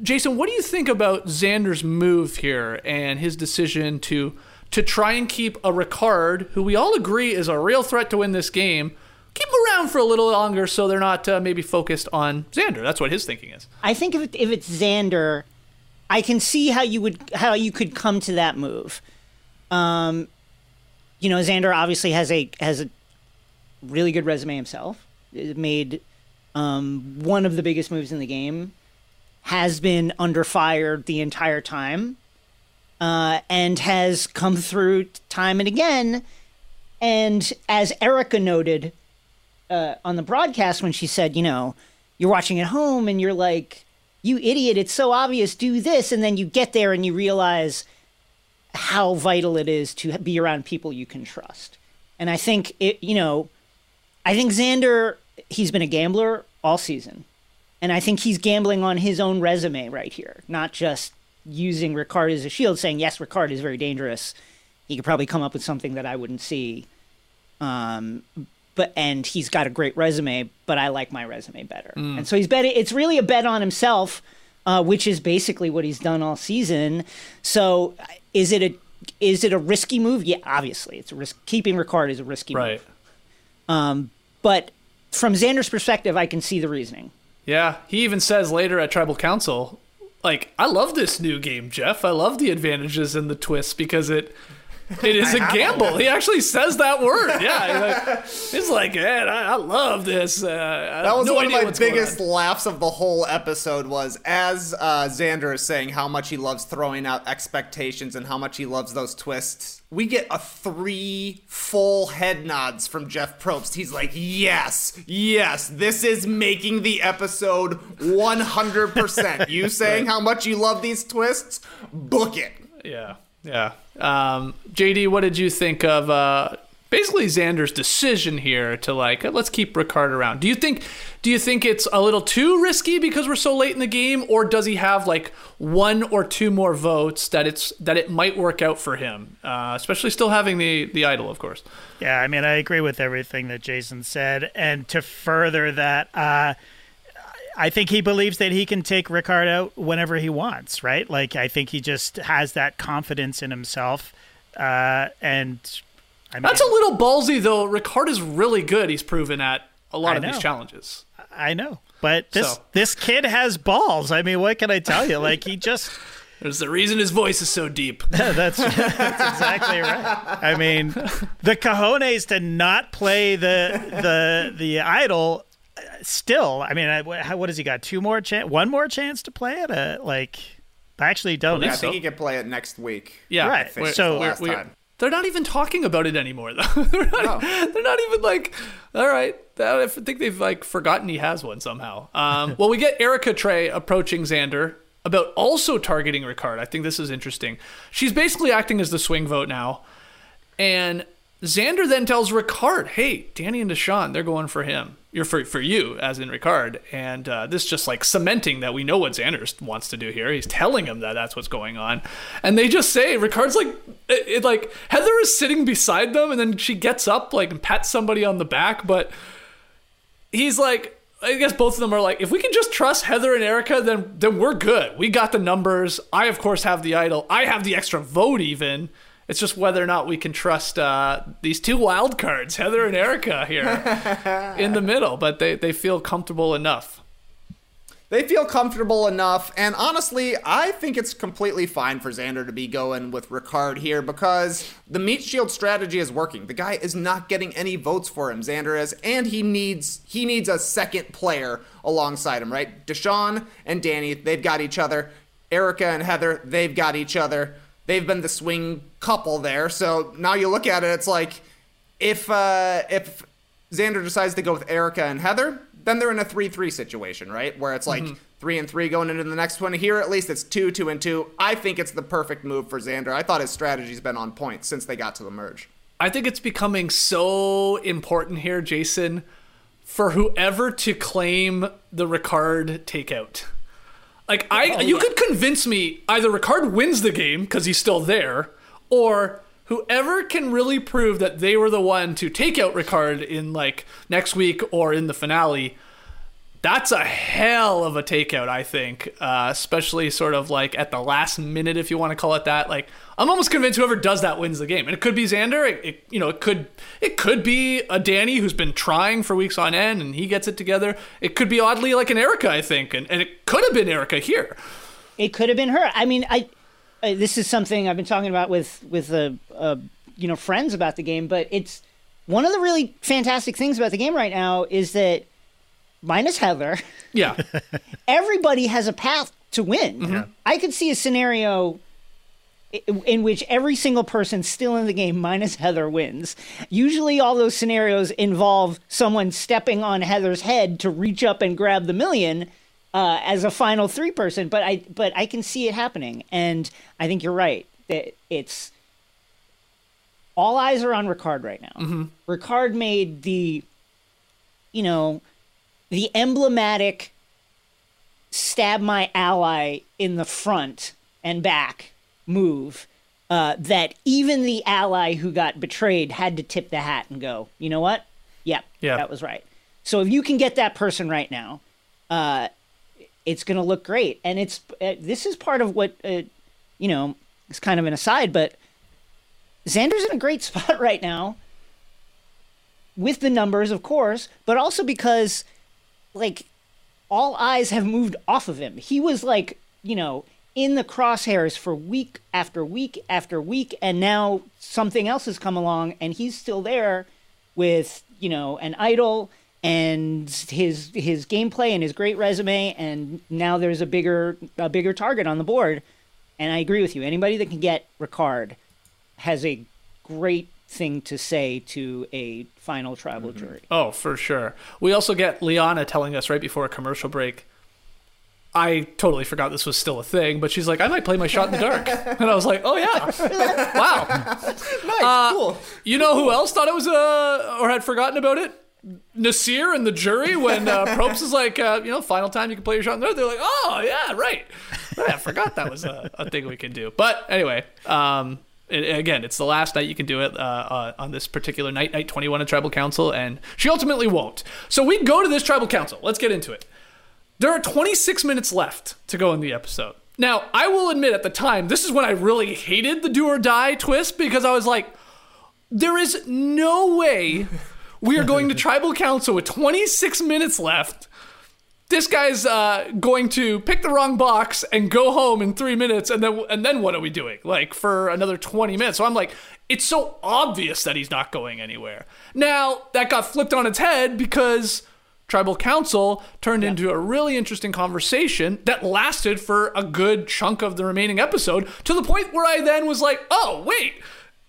Jason, what do you think about Xander's move here and his decision to to try and keep a Ricard, who we all agree is a real threat to win this game, keep him around for a little longer so they're not uh, maybe focused on Xander? That's what his thinking is. I think if it, if it's Xander, I can see how you would how you could come to that move. Um, you know, Xander obviously has a has a really good resume himself. Made um, one of the biggest moves in the game. Has been under fire the entire time, uh, and has come through time and again. And as Erika noted uh, on the broadcast when she said, you know, you're watching at home and you're like, you idiot, it's so obvious, do this. And then you get there and you realize how vital it is to be around people you can trust. And I think it, you know, I think Xander, he's been a gambler all season. And I think he's gambling on his own resume right here, not just using Ricard as a shield, saying, yes, Ricard is very dangerous. He could probably come up with something that I wouldn't see. Um, but and he's got a great resume, but I like my resume better. And so he's betting. It's really a bet on himself, uh, which is basically what he's done all season. So is it a is it a risky move? Yeah, obviously it's a risk. Keeping Ricard is a risky Right. move. But from Xander's perspective, I can see the reasoning. Yeah, he even says later at Tribal Council, like, I love this new game, Jeff. I love the advantages and the twists because it it is a gamble. He actually says that word. Yeah, he's like, man, I, I love this. Uh, I That was no one of my biggest laughs of the whole episode was as uh, Xander is saying how much he loves throwing out expectations and how much he loves those twists. We get a three full head nods from Jeff Probst. He's like, yes, yes, this is making the episode 100%. You *laughs* saying how much you love these twists? Book it. Yeah, yeah. Um, JD, what did you think of uh, basically Xander's decision here to like let's keep Ricard around? Do you think do you think it's a little too risky because we're so late in the game, or does he have like one or two more votes that it's that it might work out for him? Uh, especially still having the the idol, of course. Yeah, I mean, I agree with everything that Jason said. And to further that, uh, I think he believes that he can take Ricard out whenever he wants, right? Like, I think he just has that confidence in himself. Uh, and I mean, That's a little ballsy though. Ricard is really good. He's proven at a lot I of these challenges. I know. But this So- this kid has balls. I mean, what can I tell you? Like he *laughs* just There's the reason his voice is so deep. *laughs* that's that's exactly right. I mean, the cojones to not play the the the idol. Uh, Still, I mean, I, what what has he got? Two more chance, one more chance to play it. Uh, like, I actually don't Yeah, know. I think he can play it next week. Yeah, Right. think it's So the last we're- time. They're not even talking about it anymore, though. *laughs* they're, not, they're not even like, all right. I think they've like forgotten he has one somehow. Um, *laughs* well, we get Erika Trey approaching Xander about also targeting Ricard. I think this is interesting. She's basically acting as the swing vote now, and Xander then tells Ricard, "Hey, Danny and Deshawn, they're going for him. You're for for you, as in Ricard." And uh, this just like cementing that we know what Xander wants to do here. He's telling him that that's what's going on, and they just say Ricard's like, it, it, like Heather is sitting beside them, and then she gets up like and pats somebody on the back, but he's like. I guess both of them are like, if we can just trust Heather and Erika, then then we're good. We got the numbers. I of course have the idol. I have the extra vote even. It's just whether or not we can trust uh, these two wild cards, Heather and Erika here *laughs* in the middle, but they, they feel comfortable enough. they feel comfortable enough. And honestly, I think it's completely fine for Xander to be going with Ricard here because the meat shield strategy is working. The guy is not getting any votes for him. Xander is, and he needs he needs a second player alongside him, right? Deshawn and Danny, they've got each other. Erika and Heather, they've got each other. They've been the swing couple there. So now you look at it, it's like if uh, if Xander decides to go with Erika and Heather, then they're in a three-three situation, right? Where it's like three and three going into the next one. Here, at least it's two, two and two. I think it's the perfect move for Xander. I thought his strategy's been on point since they got to the merge. I think it's becoming so important here, Jason, for whoever to claim the Ricard takeout. Like I, you could convince me either Ricard wins the game because he's still there, or whoever can really prove that they were the one to take out Ricard in like next week or in the finale. That's a hell of a takeout, I think. Uh, especially sort of like at the last minute, if you want to call it that. Like I'm almost convinced whoever does that wins the game, and it could be Xander. It, it you know it could it could be a Danny who's been trying for weeks on end, and he gets it together. It could be oddly like an Erika, I think, and, and it could have been Erika here. It could have been her. I mean, I uh, this is something I've been talking about with with uh, uh, you know friends about the game, but it's one of the really fantastic things about the game right now is that minus Heather, Yeah, *laughs* everybody has a path to win. I could see a scenario i- in which every single person still in the game minus Heather wins. Usually all those scenarios involve someone stepping on Heather's head to reach up and grab the million uh, as a final three person, but I but I can see it happening and I think you're right. That it's all eyes are on Ricard right now. Ricard made the you know the emblematic stab my ally in the front and back move uh, that even the ally who got betrayed had to tip the hat and go, you know what? Yep, Yeah. that was right. So if you can get that person right now, uh, it's going to look great. And it's uh, this is part of what uh, you know. It's kind of an aside, but Xander's in a great *laughs* spot right now with the numbers, of course, but also because like all eyes have moved off of him. He was like, you know, in the crosshairs for week after week after week, and now something else has come along, and he's still there with, you know, an idol and his his gameplay and his great resume, and now there's a bigger a bigger target on the board. And I agree with you. Anybody that can get Ricard has a great thing to say to a final tribal mm-hmm. jury. Oh, for sure. We also get Liana telling us right before a commercial break. I totally forgot this was still a thing, but she's like, I might play my shot in the dark. *laughs* And I was like, oh, yeah. *laughs* Wow. Nice, cool. You know who else thought it was, uh, or had forgotten about it? Naseer and the jury when uh, *laughs* Probst is like, uh, you know, final time you can play your shot in the dark. They're like, oh, yeah, right. I forgot that was a, a thing we could do. But anyway, um, again, it's the last night you can do it uh, uh, on this particular night, night 21 of Tribal Council, and she ultimately won't. So we go to this Tribal Council. Let's get into it. There are 26 minutes left to go in the episode. Now, I will admit at the time, this is when I really hated the do or die twist because I was like, there is no way we are going to *laughs* Tribal Council with 26 minutes left this guy's uh, going to pick the wrong box and go home in three minutes, and then and then what are we doing? Like for another twenty minutes? So I'm like, it's so obvious that he's not going anywhere. Now that got flipped on its head because tribal council turned into a really interesting conversation that lasted for a good chunk of the remaining episode to the point where I then was like, oh wait,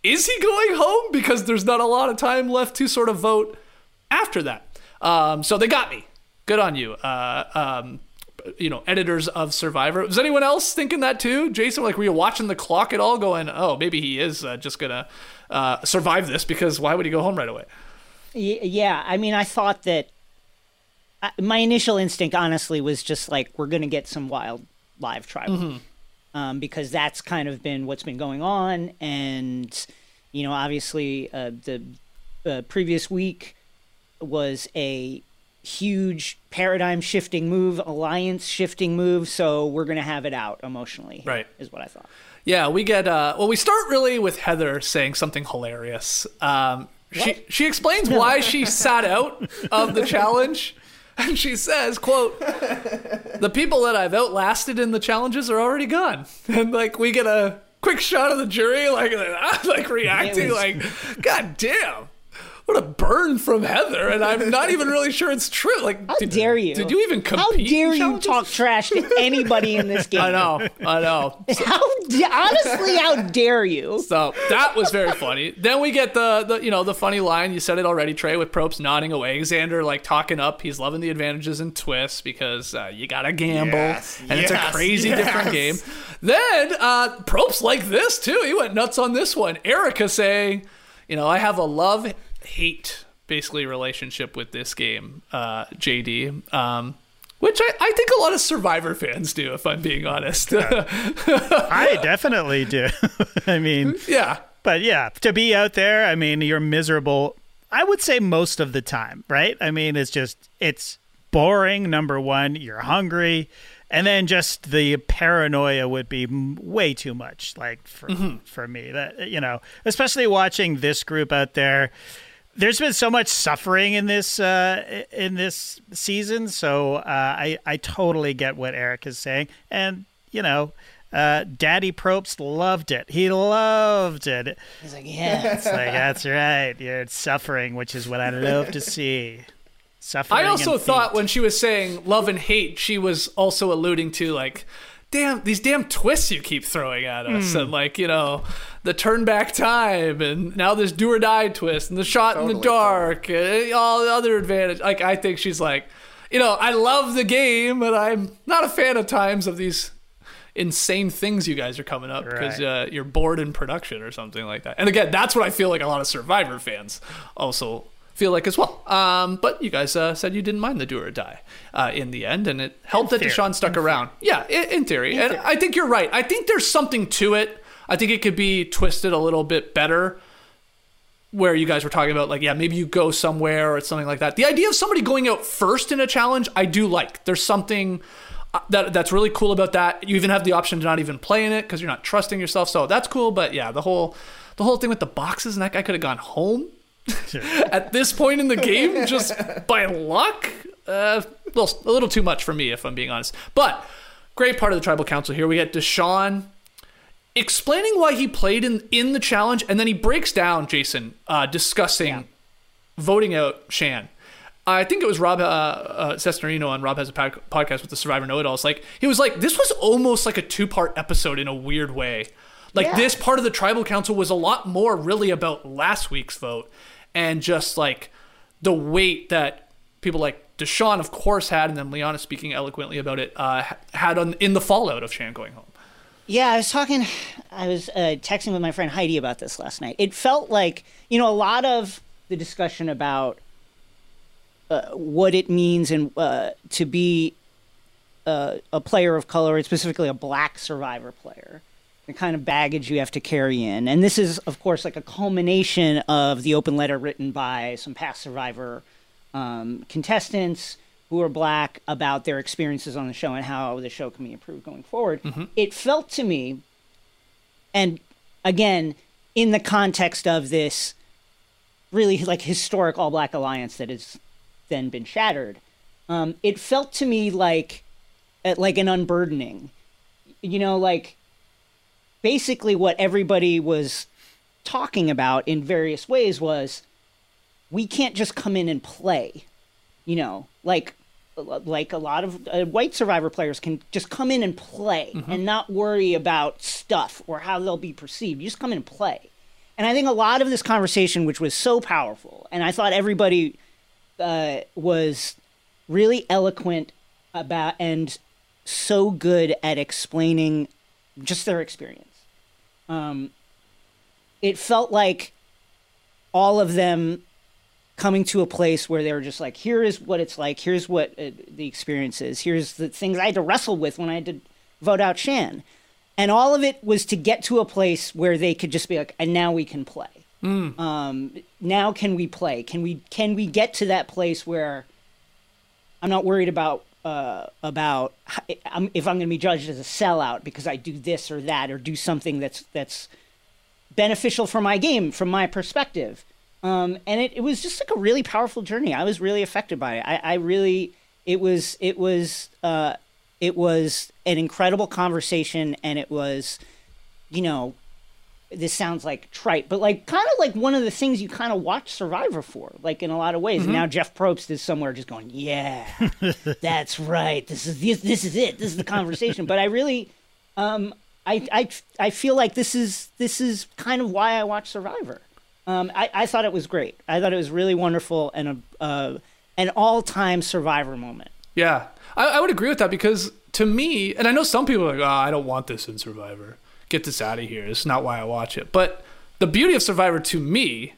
is he going home? Because there's not a lot of time left to sort of vote after that. Um, so they got me. Good on you. Uh, um, you know, editors of Survivor. Was anyone else thinking that too, Jason? Like, were you watching the clock at all, going, "Oh, maybe he is uh, just gonna uh, survive this because why would he go home right away?" Yeah, I mean, I thought that my initial instinct, honestly, was just like we're gonna get some wild live tribal, um, because that's kind of been what's been going on, and you know, obviously, uh, the uh, previous week was a huge paradigm shifting move, alliance shifting move, so we're gonna have it out emotionally. Right. is what I thought. Yeah, we get. Uh, well, we start really with Heather saying something hilarious. Um, she she explains why she sat out of the challenge. *laughs* *laughs* and she says, "quote The people that I've outlasted in the challenges are already gone." *laughs* And like we get a quick shot of the jury, like I'm *laughs* like reacting, was- like, "God damn." What a burn from Heather, and I'm not even really sure it's true. Like, How did, dare you? Did you even compete? How dare you talk trash to anybody in this *laughs* game? I know, I know. *laughs* How honestly, how dare you? So that was very funny. Then we get the, the you know the funny line. You said it already, Trey, with Probst nodding away. Xander like talking up. He's loving the advantages and twists because uh, you gotta gamble, Yes, and it's a yes, crazy different game. Then uh, Probst like this too. He went nuts on this one. Erika saying, you know, I have a love hate basically relationship with this game, uh, JD. Um, which I, I think a lot of Survivor fans do, if I'm being honest. *laughs* I definitely do. *laughs* I mean, yeah. but yeah, to be out there, I mean, you're miserable. I would say most of the time, right? I mean, it's just it's boring. Number one, you're hungry, and then just the paranoia would be m- way too much. Like for for me, that you know, especially watching this group out there. There's been so much suffering in this uh, in this season, so uh, I I totally get what Eric is saying, and you know. Uh, Daddy Probst loved it. He loved it. He's like, yeah. It's like that's right. You're suffering, which is what I love to see. Suffering. I also thought when she was saying love and hate, she was also alluding to like, damn, these damn twists you keep throwing at us, Hmm. and like, you know, the turn back time, and now this do or die twist, and the shot in the Totally, dark, and all the other advantage. Like, I think she's like, you know, I love the game, but I'm not a fan of times of these insane things you guys are coming up because Right. uh, you're bored in production or something like that. And again, that's what I feel like a lot of Survivor fans also feel like as well. Um, but you guys uh, said you didn't mind the do or die uh, in the end, and it helped that theory. Deshawn stuck around. Yeah, in, in theory, and I think you're right. I think there's something to it. I think it could be twisted a little bit better. Where you guys were talking about, like, yeah, maybe you go somewhere or something like that. The idea of somebody going out first in a challenge, I do like. There's something uh, that that's really cool about that. You even have the option to not even play in it because you're not trusting yourself. So that's cool. But yeah, the whole the whole thing with the boxes and that guy could have gone home *laughs* at this point in the game just *laughs* by luck. Uh, a little, a little too much for me, if I'm being honest. But great part of the tribal council here. We get Deshawn explaining why he played in in the challenge, and then he breaks down Jason uh, discussing voting out Shan. I think it was Rob uh, uh, Cesternino on Rob has a pod- podcast with the Survivor Know It Alls. Like he was like, this was almost like a two part episode in a weird way. Like Yeah. this part of the tribal council was a lot more really about last week's vote and just like the weight that people like Deshawn, of course, had, and then Liana speaking eloquently about it, uh, had on in the fallout of Shan going home. Yeah, I was talking, I was uh, texting with my friend Heidi about this last night. It felt like, you know, a lot of the discussion about uh, what it means and uh, to be uh, a player of color, and specifically a black survivor player, the kind of baggage you have to carry in. And this is, of course, like a culmination of the open letter written by some past survivor um, contestants who are black about their experiences on the show and how the show can be improved going forward. It felt to me, and again, in the context of this really like historic all black alliance that has then been shattered, um, it felt to me like uh, like an unburdening. You know, like basically what everybody was talking about in various ways was we can't just come in and play you know? Like like a lot of uh, white survivor players can just come in and play and not worry about stuff or how they'll be perceived. You just come in and play. And i think a lot of this conversation which was so powerful and i thought everybody uh, was really eloquent about and so good at explaining just their experience um, it felt like all of them coming to a place where they were just like, here is what it's like. Here's what uh, the experience is. Here's the things I had to wrestle with when I had to vote out Shan. And all of it was to get to a place where they could just be like, and now we can play. Um, now can we play? Can we can we get to that place where I'm not worried about uh, about if I'm going to be judged as a sellout because I do this or that or do something that's that's beneficial for my game from my perspective. Um, and it, it was just like a really powerful journey. I was really affected by it. I, I really it was it was uh, it was an incredible conversation, and it was, you know, this sounds like trite, but like kind of like one of the things you kind of watch Survivor for, like in a lot of ways. Mm-hmm. And now Jeff Probst is somewhere just going, "Yeah, *laughs* that's right. This is this, this is it. This is the conversation." but I really, um, I, I I feel like this is this is kind of why I watch Survivor. Um, I, I thought it was great. I thought it was really wonderful and a uh, an all time Survivor moment. Yeah, I, I would agree with that because to me, and I know some people are like, oh, I don't want this in Survivor. Get this out of here. It's not why I watch it. But the beauty of Survivor to me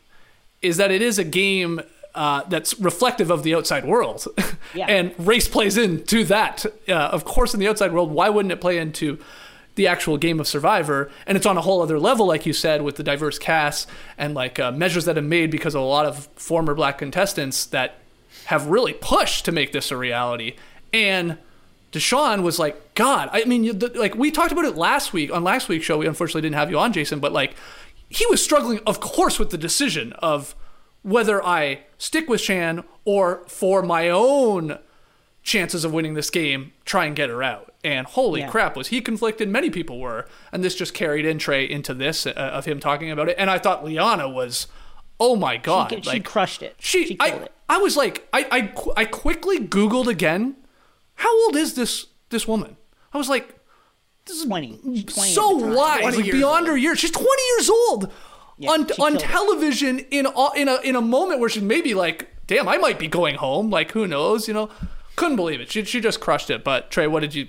is that it is a game uh, that's reflective of the outside world. Yeah. *laughs* and race plays into that. Uh, of course, in the outside world, why wouldn't it play into the actual game of Survivor? And it's on a whole other level, like you said, with the diverse cast and like uh, measures that have made because of a lot of former black contestants that have really pushed to make this a reality. And Deshawn was like, God, I mean, the, like we talked about it last week on last week's show. We unfortunately didn't have you on, Jason, but like he was struggling, of course, with the decision of whether I stick with Shan or for my own chances of winning this game, try and get her out. And holy Yeah. crap, was he conflicted? Many people were. And this just carried in Trey into this uh, of him talking about it. And I thought Liana was, oh my God. She, she like, crushed it. she, killed I, it. I was like, I, I, I quickly Googled again, how old is this this woman? I was like, this 20. 20 at so the wise, 20 like beyond old. her years. She's 20 years old Yeah, on on killed it. television in a, in a in a moment where she's maybe like, damn, I might be going home. Like, who knows? You know, couldn't believe it. She she just crushed it. But Trey, what did you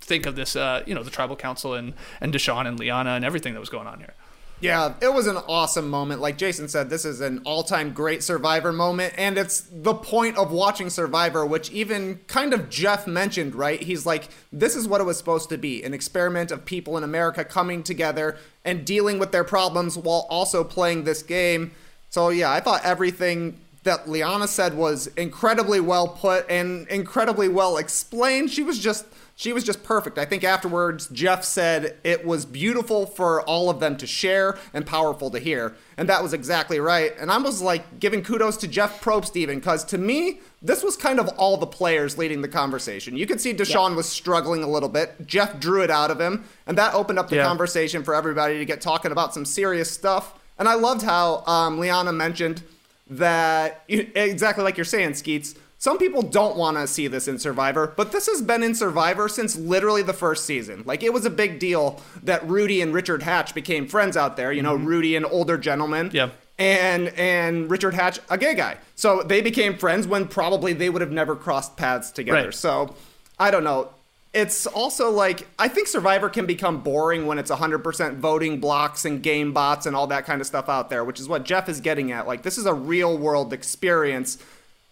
think of this? Uh, you know, the tribal council and and Deshawn and Liana and everything that was going on here. Yeah, it was an awesome moment. Like Jason said, this is an all time great Survivor moment. And it's the point of watching Survivor, which even kind of Jeff mentioned, right? He's like, this is what it was supposed to be an experiment of people in America coming together and dealing with their problems while also playing this game. So, yeah, I thought everything that Liana said was incredibly well put and incredibly well explained. She was just she was just perfect. I think afterwards Jeff said it was beautiful for all of them to share and powerful to hear. And that was exactly right. And I was like giving kudos to Jeff Probst even because to me this was kind of all the players leading the conversation. You could see Deshawn was struggling a little bit. Jeff drew it out of him, and that opened up the Yeah. conversation for everybody to get talking about some serious stuff. And I loved how um, Liana mentioned that exactly like you're saying, Skeets. Some people don't want to see this in Survivor, but this has been in Survivor since literally the first season. Like it was a big deal that Rudy and Richard Hatch became friends out there. You know, mm-hmm. Rudy, an older gentleman, Yeah. and and Richard Hatch, a gay guy. So they became friends when probably they would have never crossed paths together. Right. So I don't know. It's also like I think Survivor can become boring when it's 100% voting blocks and game bots and all that kind of stuff out there, which is what Jeff is getting at. Like this is a real world experience.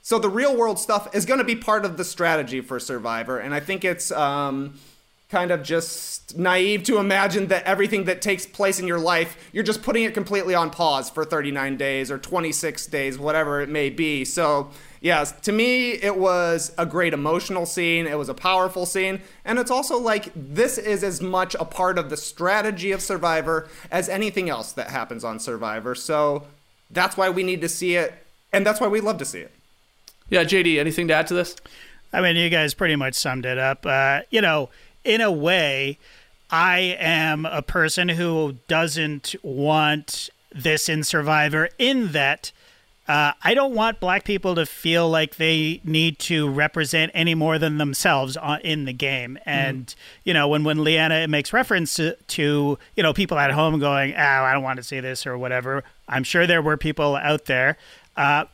So the real world stuff is going to be part of the strategy for Survivor, and I think it's um, kind of just naive to imagine that everything that takes place in your life, you're just putting it completely on pause for 39 days or 26 days, whatever it may be. So, yes, to me, it was a great emotional scene. It was a powerful scene. And it's also like this is as much a part of the strategy of Survivor as anything else that happens on Survivor. So, that's why we need to see it, and that's why we love to see it. Yeah, JD, anything to add to this? I mean, you guys pretty much summed it up. Uh, you know, in a way, I am a person who doesn't want this in Survivor, in that uh, I don't want black people to feel like they need to represent any more than themselves on, in the game. And, you know, when, when Liana makes reference to, to, you know, people at home going, oh, I don't want to see this or whatever, I'm sure there were people out there. Uh,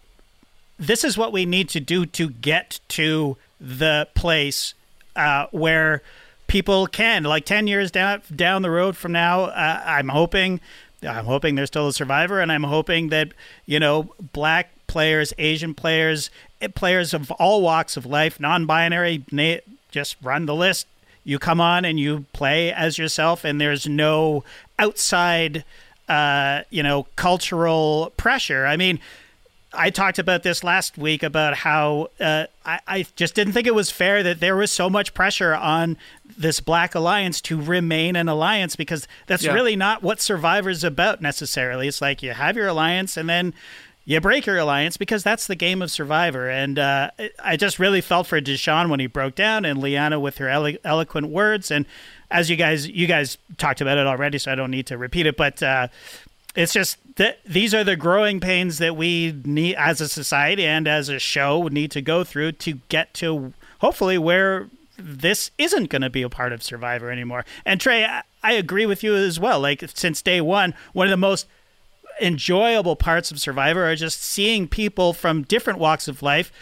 this is what we need to do to get to the place uh, where people can like 10 years down down the road from now uh, i'm hoping i'm hoping there's still a survivor and i'm hoping that you know black players asian players eh, players of all walks of life non-binary na- just run the list. You come on and you play as yourself and there's no outside uh, you know cultural pressure. I mean I talked about this last week about how uh, I, I just didn't think it was fair that there was so much pressure on this Black Alliance to remain an alliance because that's Yeah. really not what Survivor's about necessarily. It's like you have your alliance and then you break your alliance because that's the game of Survivor. And uh, I just really felt for Deshawn when he broke down, and Liana with her elo- eloquent words. And as you guys, you guys talked about it already, so I don't need to repeat it. But uh, it's just that these are the growing pains that we need as a society and as a show would need to go through to get to hopefully where this isn't going to be a part of Survivor anymore. And Trey, I, I agree with you as well. Like since day one, one of the most enjoyable parts of Survivor are just seeing people from different walks of life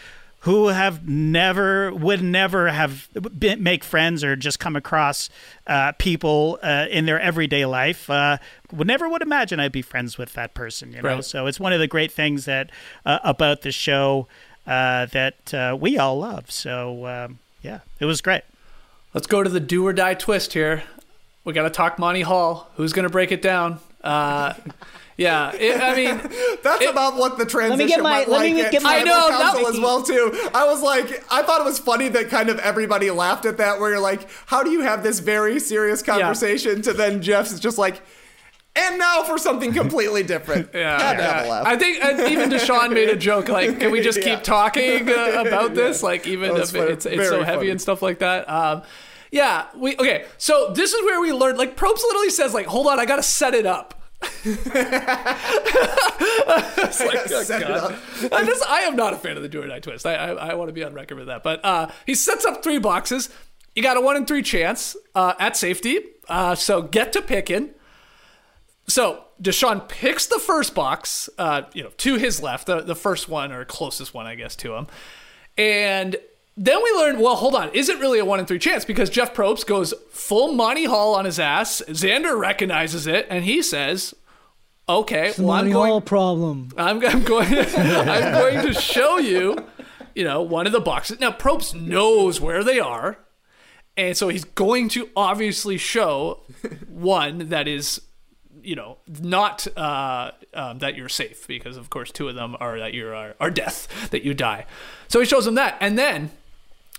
who have never would never have been, make friends or just come across uh, people uh, in their everyday life uh, would never would imagine I'd be friends with that person you know Right. so it's one of the great things that uh, about the show uh, that uh, we all love so um, yeah it was great Let's go to the do or die twist here. We got to talk Monty Hall. Who's going to break it down? Yeah, it, I mean, *laughs* That's It- about what the transition let me get my- went let me get my- I know, Council that- as well too. I was like, I thought it was funny that kind of everybody laughed at that. Where you're like, how do you have this very serious conversation to then Jeff's just like, and now for something *laughs* completely different. yeah, Had to have a yeah. laugh. I think and even Deshawn made a joke like, "Can we just *laughs* Yeah. keep talking uh, about this? Like, even if fu- it's it's so heavy funny. and stuff like that." Um, yeah, we okay. So this is where we learned. Like, Probst literally says, "Like, hold on, I got to set it up." It's like, oh, *laughs* Set God. I just I am not a fan of the do or die twist. I I, I want to be on record with that. But uh, he sets up three boxes. You got a one in three chance uh, at safety. Uh, so get to picking. So Deshawn picks the first box, uh, you know, to his left, the, the first one or closest one, I guess, to him. And then we learned, well, hold on, is it really a one in three chance? Because Jeff Probst goes full Monty Hall on his ass. Xander recognizes it, and he says, "Okay, well, I'm going, problem. I'm, I'm going, *laughs* I'm *laughs* going to show you, you know, one of the boxes." Now Probst knows where they are, and so he's going to obviously show one that is you know not uh, um, that you're safe because of course two of them are that you're are, are death that you die so he shows him that and then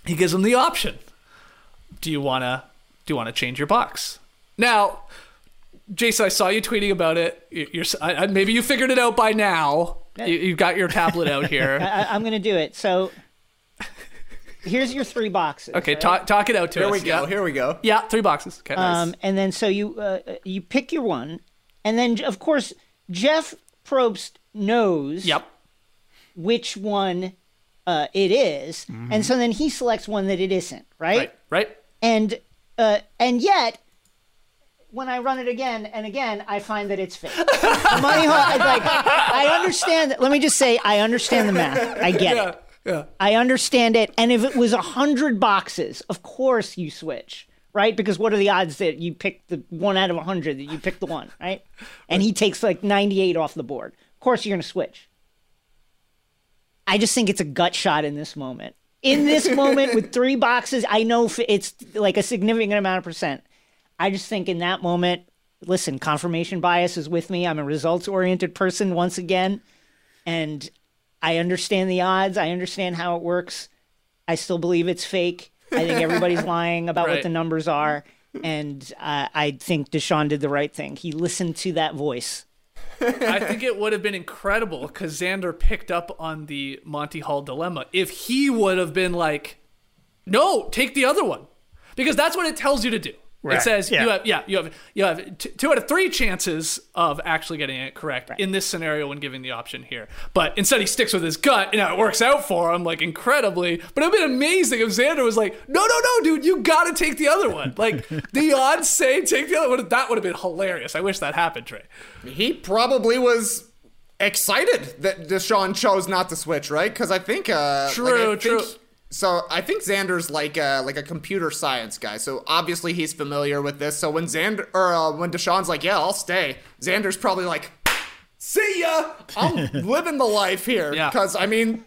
he gives them the option do you want to do you want to change your box now jason i saw you tweeting about it You- you're I, I- maybe you figured it out by now you, you've got your tablet out here *laughs* I, I'm going to do it. So here's your three boxes. okay right? talk, talk it out to Here us Here we go. yeah. Here we go. yeah three boxes okay Um, and then so you uh, you pick your one, and then of course Jeff Probst knows yep which one uh, it is, and so then he selects one that it isn't, right? right right And uh, and yet. When I run it again and again, I find that it's fake. Monty Hall, I, like, I understand. Let me just say, I understand the math. I get it. yeah I understand it. And if it was a hundred boxes, of course you switch, right? Because what are the odds that you pick the one out of a hundred that you pick the one, right? And he takes like ninety-eight off the board. Of course you're gonna switch. I just think it's a gut shot in this moment. In this moment with *laughs* three boxes, I know it's like a significant amount of percent. I just think in that moment, listen, confirmation bias is with me. I'm a results oriented person once again. And I understand the odds. I understand how it works. I still believe it's fake. I think everybody's *laughs* lying about Right. what the numbers are. And uh, I think Deshawn did the right thing. He listened to that voice. I think it would have been incredible because Xander picked up on the Monty Hall dilemma if he would have been like, "No, take the other one," because that's what it tells you to do. It says Yeah. you have yeah you have you have t- two out of three chances of actually getting it correct in this scenario when giving the option here. But instead he sticks with his gut and it works out for him like incredibly. But it'd been amazing if Xander was like, no no no dude, you got to take the other one. Like *laughs* the odds say take the other one. That would have been hilarious. I wish that happened, Trey. He probably was excited that Deshawn chose not to switch, right? Because I think uh, True, like, I think- true. So I think Xander's like a, like a computer science guy. So obviously he's familiar with this. So when Xander or uh, when Deshawn's like, "Yeah, I'll stay," Xander's probably like, "See ya, I'm *laughs* living the life here." Yeah. Because I mean,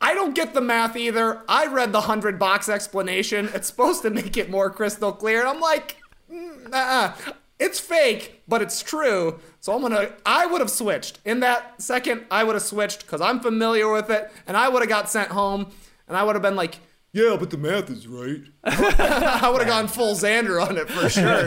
I don't get the math either. I read the hundred box explanation. It's supposed to make it more crystal clear. I'm like, mm, uh it's fake, but it's true. So I'm gonna. I would have switched in that second. I would have switched because I'm familiar with it, and I would have got sent home, and I would have been like, Yeah, but the math is right. *laughs* I would have gone full Xander on it for sure. *laughs*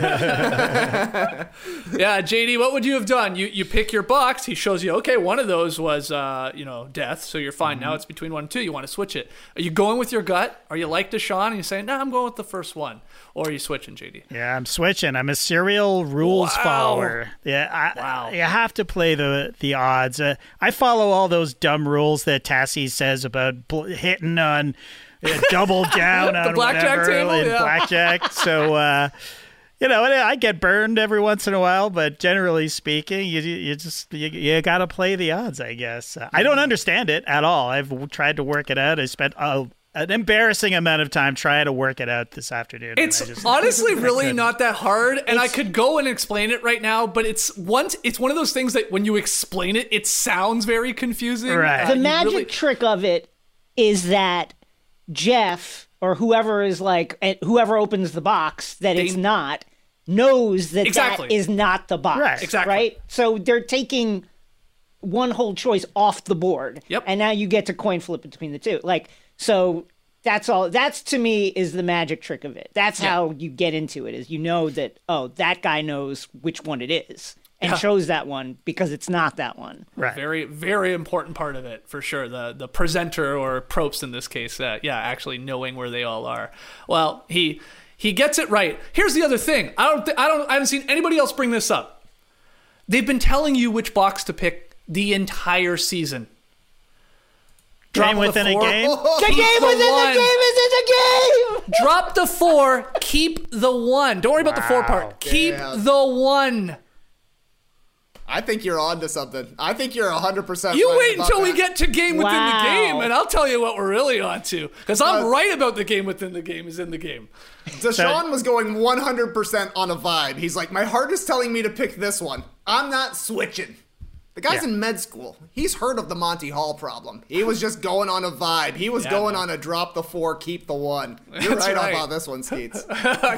yeah, JD, what would you have done? You you pick your box. He shows you, okay, one of those was uh, you know death, so you're fine. Mm-hmm. Now it's between one and two. You want to switch it? Are you going with your gut? Are you like Deshawn and you saying, no, I'm going with the first one, or are you switching, JD? Yeah, I'm switching. I'm a serial rules Wow. follower. Yeah, I, Wow. you have to play the the odds. Uh, I follow all those dumb rules that Tassie says about bl- hitting on uh, double down *laughs* on blackjack whatever table, in yeah. blackjack. So. Uh, you know, I get burned every once in a while, but generally speaking, you you just you, you got to play the odds, I guess. Uh, I don't understand it at all. I've tried to work it out. I spent a, an embarrassing amount of time trying to work it out this afternoon. It's just- *laughs* honestly really couldn't. that hard, and I could go and explain it right now. But it's once it's one of those things that when you explain it, it sounds very confusing. Right. Uh, the magic really- trick of it is that Jeff or whoever is like eh, whoever opens the box that it's not knows that Exactly. that is not the box. Right. Exactly. Right. So they're taking one whole choice off the board. Yep. And now you get to coin flip between the two. Like so. That's all. That's to me is the magic trick of it. That's how you get into it. Is you know that oh that guy knows which one it is and chose that one because it's not that one. right. very very important part of it for sure. The the presenter or Probst in this case uh, yeah actually knowing where they all are. Well he he gets it right. Here's the other thing. I don't th- i don't i haven't seen anybody else bring this up. They've been telling you which box to pick the entire season. Game the within a four- game. *laughs* The game the within one. the game is in the game. drop the four. Keep the one. Don't worry about the four part. Keep Yeah. the one I think you're on to something. I think you're 100% You right wait about until we get to game within Wow. the game, and I'll tell you what we're really on to. Because I'm Uh, right about the game within the game is in the game. Deshawn was going 100% on a vibe. He's like, my heart is telling me to pick this one. I'm not switching. The guy's Yeah. in med school. He's heard of the Monty Hall problem. He was just going on a vibe. He was Yeah, going man. on a drop the four, keep the one. *laughs* You're That's right, right. about this one, Skeets. *laughs*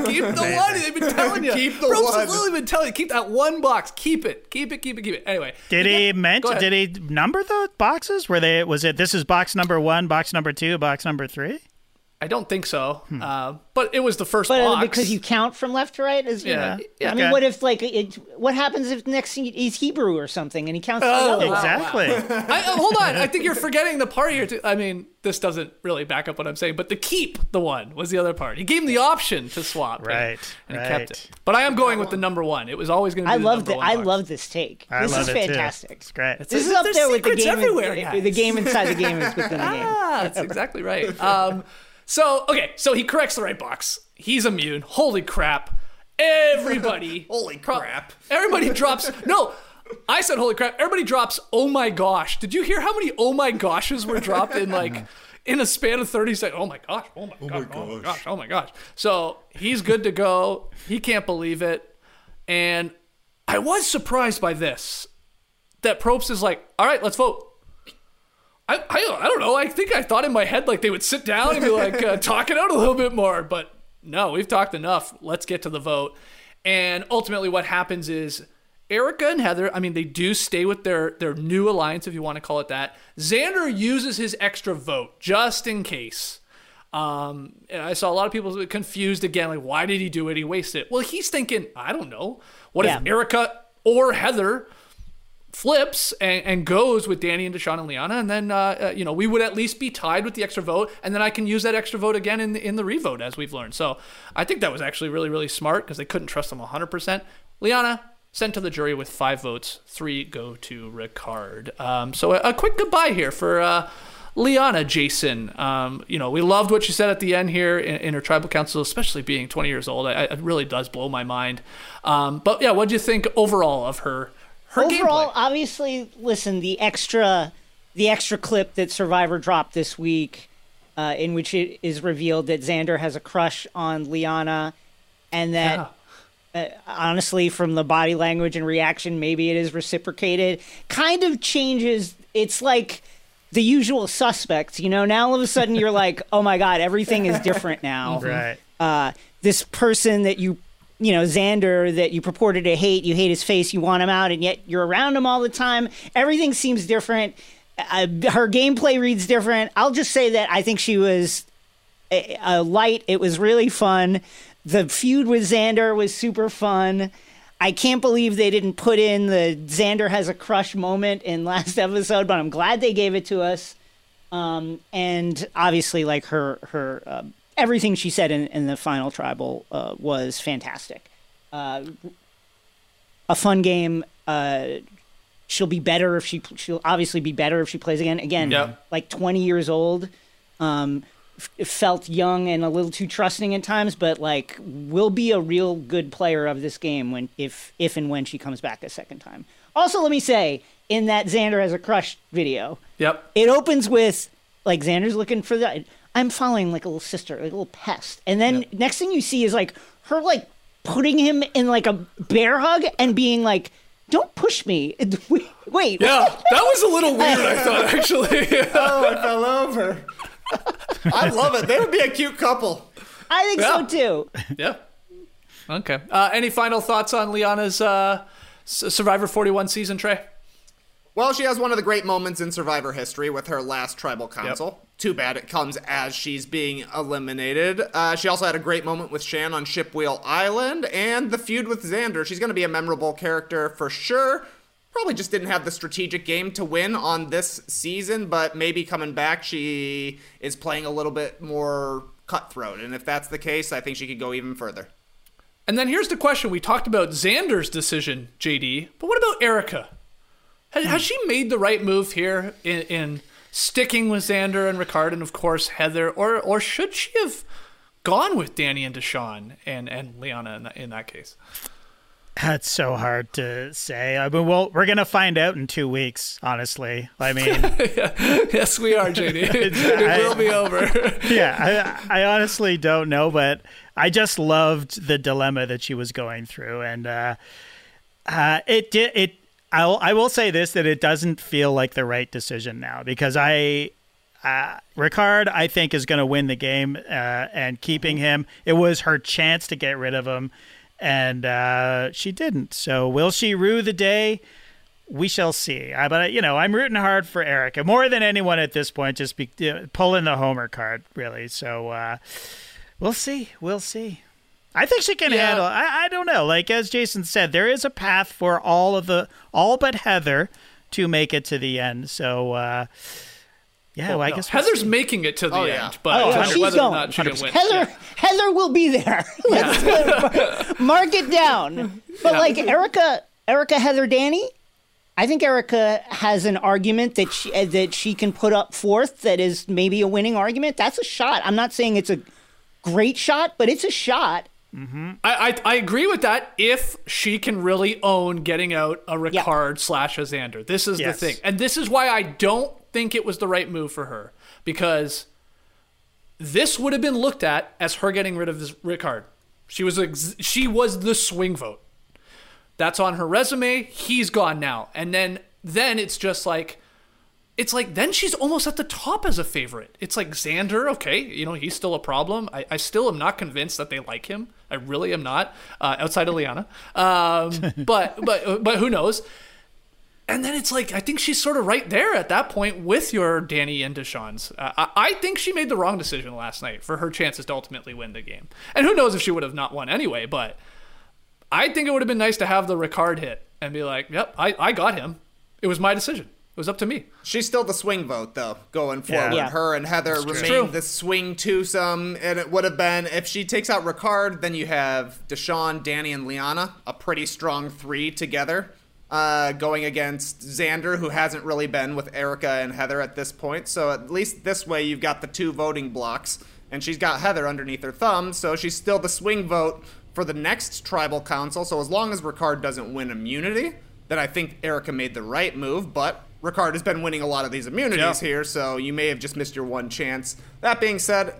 keep the one. They've been telling you. Keep the Ropes one. have literally been telling you. Keep that one box. Keep it. Keep it. Keep it. Keep it. Anyway. Did he Go mention? Did he number the boxes? Were they? Was it? This is box number one, box number two, box number three. I don't think so. Uh, but it was the first But box. because you count from left to right, is you Yeah. know, Yeah. I mean, Okay. what if like it, what happens if next thing he's Hebrew or something and he counts? Oh, the other way? Exactly. I, uh, hold on. I think you're *laughs* forgetting the part here. Too. I mean, this doesn't really back up what I'm saying, but the keep the one was the other part. He gave him the option to swap. Right, And, he right. kept it. But I am going with the number one. It was always going to be I the love number that. one I box. love this take. I this love is it too. fantastic. It's great. This is up there with the game. everywhere, in- guys. the game inside the game is within the *laughs* game. Ah, that's exactly right. *laughs* Um, so okay, so he corrects the right box. He's immune. Holy crap! Everybody, *laughs* Holy crap. Everybody drops. No, I said holy crap. Everybody drops. Oh my gosh! Did you hear how many oh my goshes were dropped in like? *laughs* In a span of 30 seconds, oh my gosh, oh my, oh gosh, oh my gosh, oh my gosh. So he's good to go. He can't believe it. And I was surprised by this that Probst is like, all right, let's vote. I, I, I don't know. I think I thought in my head like they would sit down and be like uh, *laughs* talk it out a little bit more, but no, we've talked enough. Let's get to the vote. And ultimately, what happens is Erika and Heather. I mean, they do stay with their their new alliance, if you want to call it that. Xander uses his extra vote just in case. Um, and I saw a lot of people confused again, like, why did he do it? He wasted it. Well, he's thinking, I don't know. What if Erika or Heather flips and, and goes with Danny and Deshawn and Liana, and then uh, uh, you know we would at least be tied with the extra vote, and then I can use that extra vote again in the, in the revote as we've learned. So I think that was actually really really smart because they couldn't trust them 100. percent Liana sent to the jury with five votes, three go to Ricard. Um, so a, a quick goodbye here for. Uh, Liana Jason, um, you know, we loved what she said at the end here in, in her tribal council, especially being 20 years old. I, it really does blow my mind. Um, but yeah, what do you think overall of her? Her Overall, gameplay? obviously, listen, the extra, the extra clip that Survivor dropped this week, uh, in which it is revealed that Xander has a crush on Liana, and that Yeah. honestly, from the body language and reaction, maybe it is reciprocated. Kind of changes. It's like the usual suspects, you know. Now all of a sudden you're like, *laughs* oh my god, everything is different now. *laughs* Right. Uh, this person that you, you know, Xander that you purported to hate, you hate his face, you want him out, and yet you're around him all the time. Everything seems different. Uh, her gameplay reads different. I'll just say that I think she was a, a light. It was really fun. The feud with Xander was super fun. I can't believe they didn't put in the Xander has a crush moment in *laughs* last episode, but I'm glad they gave it to us. Um, and obviously, like her her uh, everything she said in, in the final tribal uh, was fantastic. Uh, a fun game. Uh, she'll be better if she she'll obviously be better if she plays again. Again, Yep. like 20 years old. Um, f- felt young and a little too trusting at times, but like will be a real good player of this game when if if and when she comes back a second time. Also, let me say in that Xander has a crush video, Yep. it opens with like Xander's looking for the. I'm following like a little sister, like a little pest, and then next thing you see is like her like putting him in like a bear hug and being like, "Don't push me." *laughs* Wait, wait. Yeah, that was a little weird. I thought actually. *laughs* Oh, I fell over. *laughs* I love it. They would be a cute couple. I think Yeah. so too. yeah. Okay. Uh, any final thoughts on Liana's uh, Survivor 41 season, Trey? Well, she has one of the great moments in Survivor history with her last tribal council. Too bad it comes as she's being eliminated. Uh, she also had a great moment with Shan on Shipwheel Island and the feud with Xander. She's going to be a memorable character for sure. Probably just didn't have the strategic game to win on this season, but maybe coming back, she is playing a little bit more cutthroat. And if that's the case, I think she could go even further. And then here's the question: We talked about Xander's decision, JD, but what about Erika? Has, has she made the right move here in, in sticking with Xander and Ricard, and of course Heather, or or should she have gone with Danny and Deshawn and and Liana in that, in that case? That's so hard to say. I mean, well, we're gonna find out in two weeks. Honestly, I *laughs* mean, yes, we are, JD. *laughs* *laughs* it will be over. yeah, I, I honestly don't know, but I just loved the dilemma that she was going through, and uh, uh, it did it. I'll, I will say this that it doesn't feel like the right decision now because I. Uh, Ricard, I think, is going to win the game, uh, and keeping him, it was her chance to get rid of him, and uh, she didn't. So, will she rue the day? we shall see. I, but you know, I'm rooting hard for Erika more than anyone at this point. Just be, uh, pulling the Homer card, really. So uh, we'll see. We'll see. I think she can Yeah. handle. I, I don't know. Like as Jason said, there is a path for all of the all but Heather to make it to the end. So uh, yeah, well, I No, guess we'll Heather's see. making it to the Oh, end, yeah. but Oh, whether she's or going. not she can win. Heather, Yeah. Heather will be there. *laughs* Let's *laughs* mark it down. But like Erika, Erika, Heather, Danny, I think Erika has an argument that she uh, that she can put up forth that is maybe a winning argument. That's a shot. I'm not saying it's a great shot, but it's a shot. Mm-hmm. I, I I agree with that if she can really own getting out a. Ricard slash a Xander. This is Yes. the thing. And this is why I don't think it was the right move for her. Because this would have been looked at as her getting rid of Ricard. She was ex- she was the swing vote. That's on her resume. He's gone now. And then then it's just like it's like then she's almost at the top as a favorite. It's like Xander, okay, you know, he's still a problem. I, I still am not convinced that they like him. I really am not, uh, outside of Liana. Um, *laughs* but but but who knows? And then it's like I think she's sort of right there at that point with your Danny and Deshawn's. Uh, I, I think she made the wrong decision last night for her chances to ultimately win the game. And who knows if she would have not won anyway. But I think it would have been nice to have the Ricard hit and be like, "Yep, I, I got him. It was my decision. It was up to me." She's still the swing vote, though, going forward. Yeah. Her and Heather true. remain the swing twosome, and it would have been if she takes out Ricard, then you have Deshawn, Danny, and Liana, a pretty strong three together, uh, going against Xander, who hasn't really been with Erika and Heather at this point. So at least this way, you've got the two voting blocks, and she's got Heather underneath her thumb, so she's still the swing vote for the next tribal council. So as long as Ricard doesn't win immunity, then I think Erika made the right move, but. Ricard has been winning a lot of these immunities Yeah. here, so you may have just missed your one chance. That being said,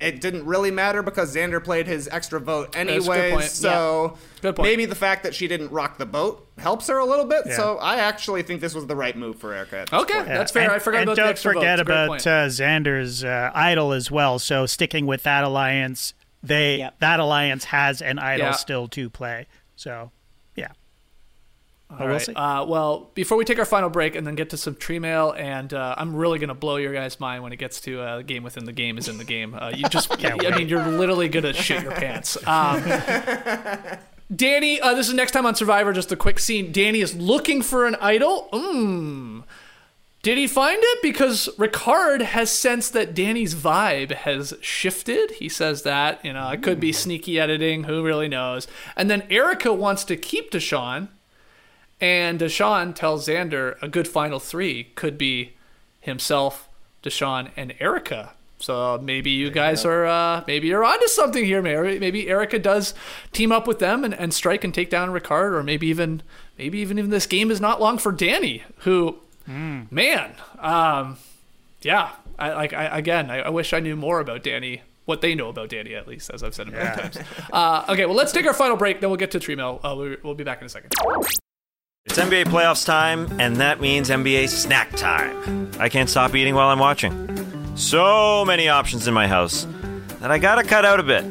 it didn't really matter because Xander played his extra vote That's anyway. point. So Good point. maybe the fact that she didn't rock the boat helps her a little bit. Yeah. So I actually think this was the right move for Erika. Okay, point. that's fair. And- I forgot and about don't the extra vote. forget It's a great about uh, Xander's uh, idol as well. So sticking with that alliance, they Yep. that alliance has an idol Yeah. still to play. So yeah, But All we'll Uh, well, before we take our final break and then get to some tree mail, and uh, I'm really gonna blow your guys' mind when it gets to uh, game within the game is in the game. Uh, you just, *laughs* I mean, you're literally gonna shit your pants. Um, *laughs* Danny, uh, this is next time on Survivor. Just a quick scene. Danny is looking for an idol. Mmm. Did he find it? Because Ricard has sensed that Danny's vibe has shifted. He says that, you know, it could be sneaky editing. Who really knows? And then Erika wants to keep Deshawn. And Deshawn tells Xander a good final three could be himself, Deshawn, and Erika. So maybe you guys are uh, maybe you're onto something here. Maybe maybe Erika does team up with them and, and strike and take down Ricard, or maybe even maybe even even this game is not long for Danny, who man, um, yeah. I like I, again. I, I wish I knew more about Danny. What they know about Danny, at least, as I've said a million times. Uh, okay, well, let's take our final break. Then we'll get to tree mail. Uh, we- we'll be back in a second. It's NBA playoffs time, and that means NBA snack time. I can't stop eating while I'm watching. So many options in my house that I gotta cut out a bit.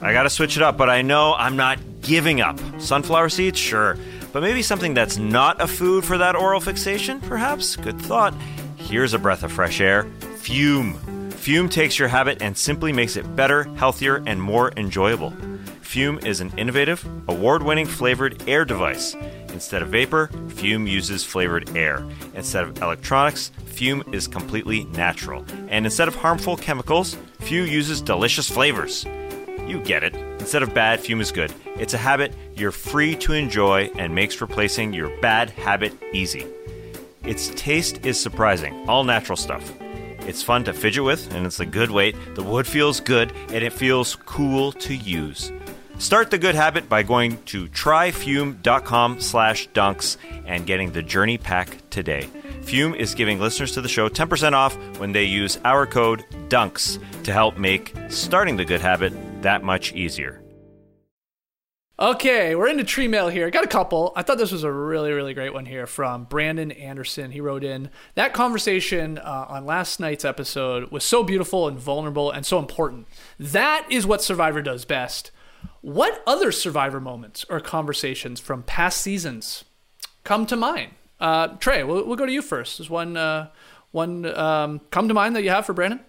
I gotta switch it up, but I know I'm not giving up. Sunflower seeds, sure. But maybe something that's not a food for that oral fixation, perhaps? Good thought. Here's a breath of fresh air Fume. Fume takes your habit and simply makes it better, healthier, and more enjoyable. Fume is an innovative, award winning flavored air device. Instead of vapor, Fume uses flavored air. Instead of electronics, Fume is completely natural. And instead of harmful chemicals, Fume uses delicious flavors. You get it. Instead of bad, Fume is good. It's a habit you're free to enjoy and makes replacing your bad habit easy. Its taste is surprising, all natural stuff. It's fun to fidget with, and it's a good weight. The wood feels good, and it feels cool to use. Start the good habit by going to tryfume.com slash dunks and getting the journey pack today. Fume is giving listeners to the show 10% off when they use our code DUNKS to help make starting the good habit that much easier. Okay, we're into tree mail here. Got a couple. I thought this was a really, really great one here from Brandon Anderson. He wrote in that conversation uh, on last night's episode was so beautiful and vulnerable and so important. That is what Survivor does best. What other Survivor moments or conversations from past seasons come to mind? Uh, Trey, we'll, we'll go to you first. Is one uh, one um, come to mind that you have for Brandon?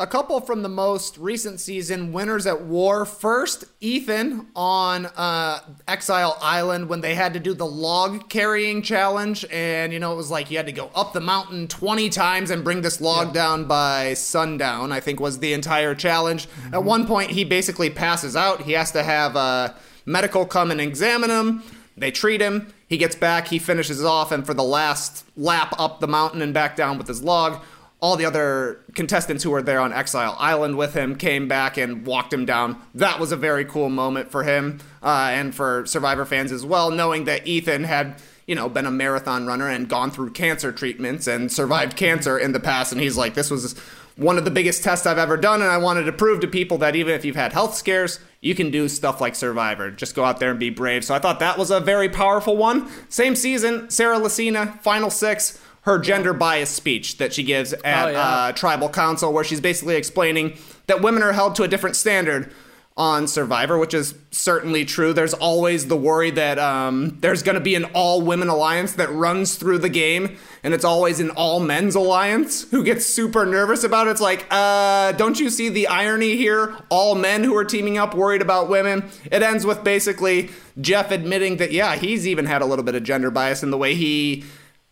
A couple from the most recent season, Winners at War. First, Ethan on uh, Exile Island when they had to do the log carrying challenge. And, you know, it was like you had to go up the mountain 20 times and bring this log down by sundown, I think was the entire challenge. At one point, he basically passes out. He has to have a medical come and examine him. They treat him. He gets back. He finishes off. And for the last lap up the mountain and back down with his log, all the other contestants who were there on Exile Island with him came back and walked him down. That was a very cool moment for him uh, and for Survivor fans as well, knowing that Ethan had, you know, been a marathon runner and gone through cancer treatments and survived cancer in the past. And he's like, this was one of the biggest tests I've ever done. And I wanted to prove to people that even if you've had health scares, you can do stuff like Survivor. Just go out there and be brave. So I thought that was a very powerful one. Same season, Sarah Lacina, final six her gender bias speech that she gives at Oh, yeah. uh, tribal council, where she's basically explaining that women are held to a different standard on Survivor, which is certainly true. There's always the worry that um, there's going to be an all women alliance that runs through the game, and it's always an all men's alliance who gets super nervous about it. It's like, uh, don't you see the irony here? All men who are teaming up worried about women. It ends with basically Jeff admitting that, yeah, he's even had a little bit of gender bias in the way he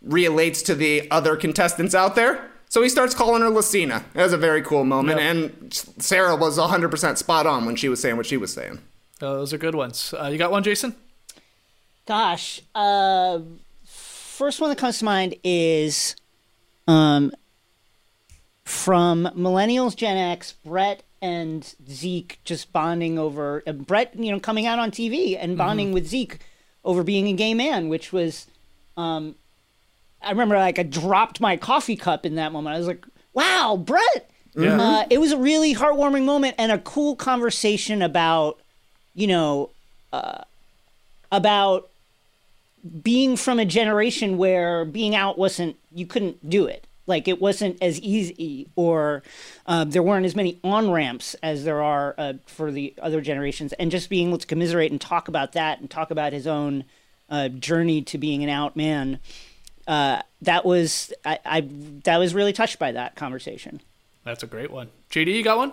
relates to the other contestants out there. So he starts calling her Lacina. It was a very cool moment, and Sarah was 100% spot on when she was saying what she was saying. Those are good ones. Uh, you got one, Jason? Gosh, uh, first one that comes to mind is um, from Millennials Gen X, Brett and Zeke just bonding over uh, Brett, you know, coming out on TV and bonding with Zeke over being a gay man, which was, um, I remember like I dropped my coffee cup in that moment. I was like, "Wow, Brett!" Uh, it was a really heartwarming moment and a cool conversation about, you know, uh, about being from a generation where being out wasn't you couldn't do it like it wasn't as easy or uh, there weren't as many on ramps as there are uh, for the other generations and just being able to commiserate and talk about that and talk about his own uh, journey to being an out man. Uh, that was I, I that was really touched by that conversation. That's a great one. JD, you got one?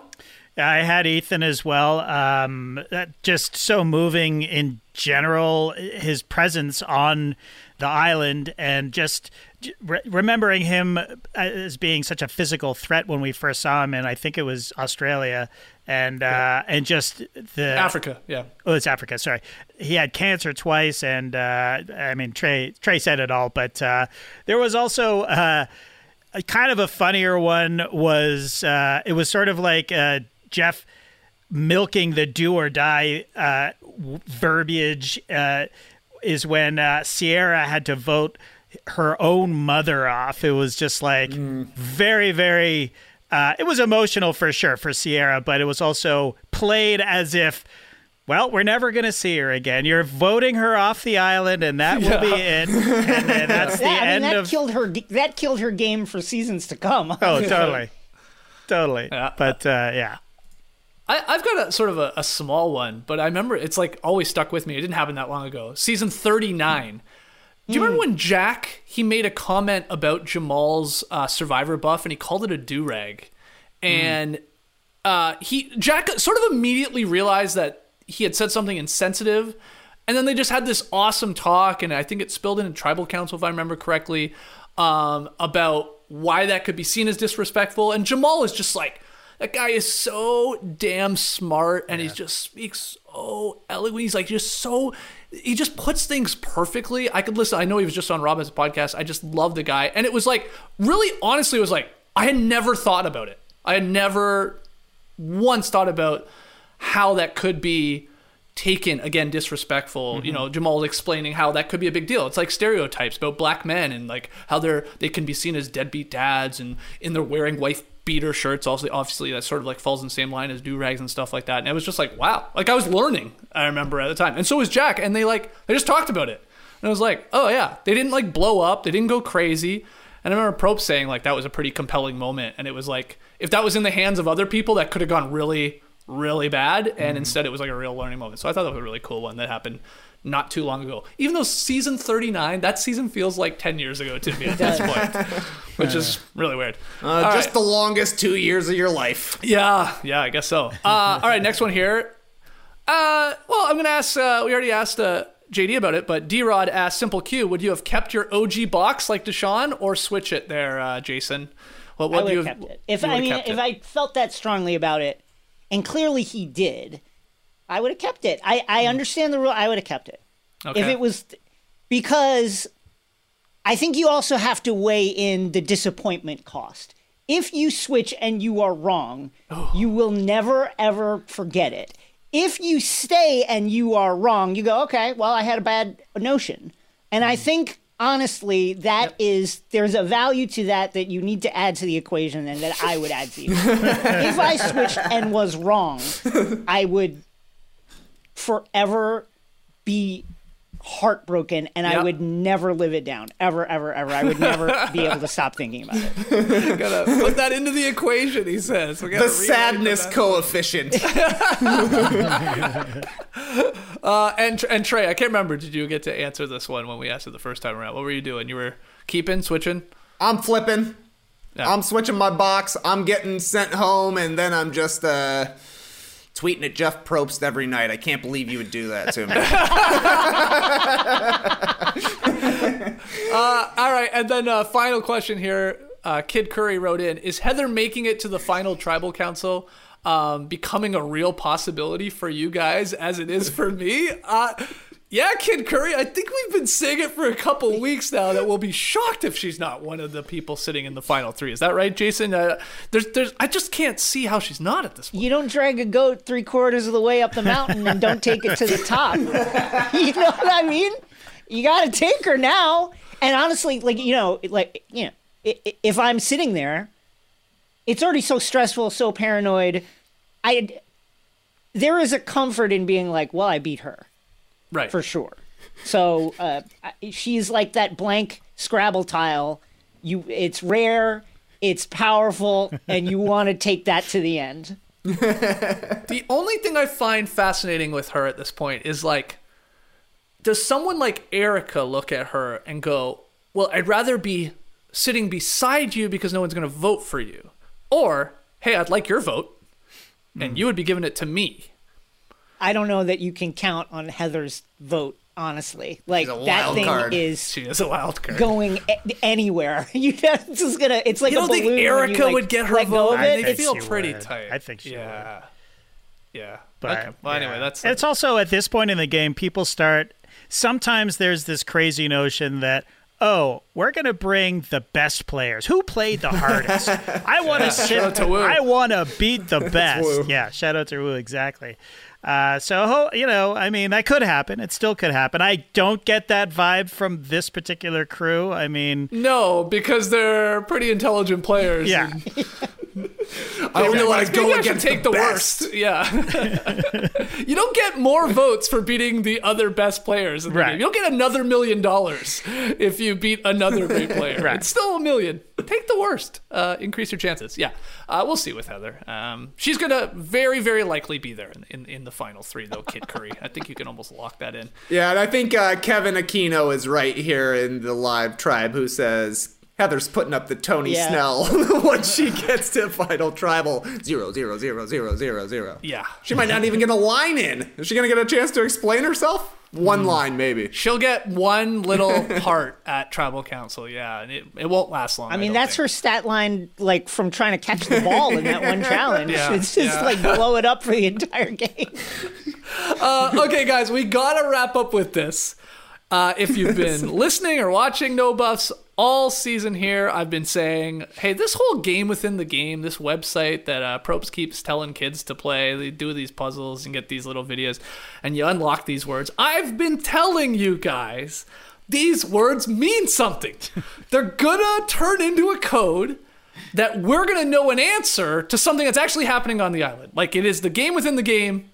I had Ethan as well. Um, that just so moving in general, his presence on the island and just re- remembering him as being such a physical threat when we first saw him, and I think it was Australia, and uh, and just the Africa, yeah. Oh, it's Africa. Sorry, he had cancer twice, and uh, I mean Trey Trey said it all, but uh, there was also. Uh, a kind of a funnier one was uh, it was sort of like uh, Jeff milking the do or die uh, verbiage uh, is when uh, Ciera had to vote her own mother off. It was just like very, very. Uh, it was emotional for sure for Ciera, but it was also played as if. Well, we're never going to see her again. You're voting her off the island, and that will be it. And then that's *laughs* the That, I mean, end that of. killed her. That killed her game for seasons to come. Oh, *laughs* totally, totally. Yeah. But uh, yeah, I, I've got a sort of a, a small one, but I remember it's like always stuck with me. It didn't happen that long ago. Season 39. Do you remember when Jack he made a comment about Jamal's uh, survivor buff and he called it a do rag, and uh, he Jack sort of immediately realized that he had said something insensitive, and then they just had this awesome talk, and I think it spilled into tribal council if I remember correctly, um, about why that could be seen as disrespectful, and Jamal is just like. That guy is so damn smart and he just speaks so eloquently. He's like just so he just puts things perfectly. I could listen. I know he was just on Robin's podcast. I just love the guy. And it was like really honestly it was like I had never thought about it. I had never once thought about how that could be taken again disrespectful you mm-hmm. know jamal explaining how that could be a big deal. It's like stereotypes about black men and like how they're they can be seen as deadbeat dads and and they're wearing wife beater shirts also obviously that sort of like falls in the same line as do rags and stuff like that. And it was just like wow. Like i was learning i remember at the time. And so was jack. And they like they just talked about it. And i was like oh yeah. They didn't like blow up. They didn't go crazy. And I remember Probst saying like that was a pretty compelling moment, and it was like if that was in the hands of other people, that could have gone really, really bad, and instead it was like a real learning moment. So I thought that was a really cool one that happened not too long ago. Even though season 39, that season feels like 10 years ago to me *laughs* at this point, which is really weird. Uh, just right. the longest two years of your life. Yeah, yeah, I guess so. Uh, all right, next one here. Uh, well, I'm gonna ask. Uh, we already asked uh, JD about it, but D Rod asked Simple Q: Would you have kept your OG box like Deshawn, or switch it there, uh, Jason? What, what I would do have kept it. If you I mean, kept if it. I felt that strongly about it, and clearly he did, I would have kept it. I, I hmm. understand the rule. I would have kept it. If it was because I think you also have to weigh in the disappointment cost. If you switch and you are wrong, oh. you will never ever forget it. If you stay and you are wrong, you go, okay, well, I had a bad notion. And I hmm. think honestly that is there's a value to that that you need to add to the equation and that I would add to you. if I switched and was wrong, I would forever be heartbroken and I would never live it down. Ever, ever, ever. I would never *laughs* be able to stop thinking about it. *laughs* gotta put that into the equation. He says we The sadness coefficient. *laughs* Uh, and and Trey, I can't remember. Did you get to answer this one when we asked it the first time around? What were you doing? You were keeping, switching. I'm flipping. Yeah. I'm switching my box. I'm getting sent home, and then I'm just uh, tweeting at Jeff Probst every night. I can't believe you would do that to me. *laughs* *laughs* All right, and then uh, final question here. Uh, Kid Curry wrote in: Is Heather making it to the final tribal council? Um, becoming a real possibility for you guys as it is for me? Uh, yeah, Kid Curry. I think we've been saying it for a couple weeks now that we'll be shocked if she's not one of the people sitting in the final three. Is that right, Jason? Uh, there's, there's. I just can't see how she's not at this point. You don't drag a goat three quarters of the way up the mountain and don't take it to the top. *laughs* you know what I mean? You got to take her now. And honestly, like you know, like you know, if I'm sitting there, it's already so stressful, so paranoid. I there is a comfort in being like, well, I beat her Right. for sure. So uh, she's like that blank Scrabble tile. You, it's rare, it's powerful, *laughs* and you want to take that to the end. *laughs* The only thing I find fascinating with her at this point is like does someone like Erika look at her and go, "Well, I'd rather be sitting beside you because no one's going to vote for you," or, "Hey, I'd like your vote, and you would be giving it to me." I don't know that you can count on Heather's vote. Honestly, like She's a that thing card. is She is a wild card. going a- anywhere. *laughs* You know, it's just gonna. It's like you don't think balloon you, Erika like, would get her vote? I it. They think feel she pretty would. tight. I think she yeah. Yeah. But okay. Well, anyway, yeah. that's it's also at this point in the game, people start. Sometimes there's this crazy notion that oh, we're gonna bring the best players who played the hardest. *laughs* I want to sit. out to Woo. I want to beat the *laughs* best. yeah, shout out to Woo exactly. Uh, so you know, I mean, that could happen. It still could happen. I don't get that vibe from this particular crew. I mean, no, because they're pretty intelligent players. yeah, *laughs* I only want Realize to go maybe I should against take the, the, best. worst. Yeah. *laughs* you don't get more votes for beating the other best players in the Right. game. You don't get another million dollars if you beat another great player. *laughs* Right. It's still a million. Take the worst. Uh, increase your chances. Yeah. Uh, we'll see with Heather. Um, she's going to very, very likely be there in, in, in the final three, though, Kid Curry. I think you can almost lock that in. Yeah, and I think uh, Kevin Aquino is right here in the live tribe who says Heather's putting up the Tony Yeah. Snell *laughs* once she gets to final tribal zero zero zero zero zero zero. Yeah. She might not even get a line in. Is she gonna get a chance to explain herself? One line, maybe. She'll get one little *laughs* part at tribal council, yeah, and it, it won't last long. I mean, don't that's think. her stat line, like from trying to catch the ball in that one *laughs* challenge. Yeah, it's just yeah. like blow it up for the entire game. Uh, okay, guys, we gotta wrap up with this. Uh, if you've been listening or watching No Buffs all season here, I've been saying, hey, this whole game within the game, this website that uh, Probst keeps telling kids to play, they do these puzzles and get these little videos, and you unlock these words. I've been telling you guys, these words mean something. *laughs* They're gonna turn into a code that we're gonna know an answer to something that's actually happening on the island. Like it is the game within the game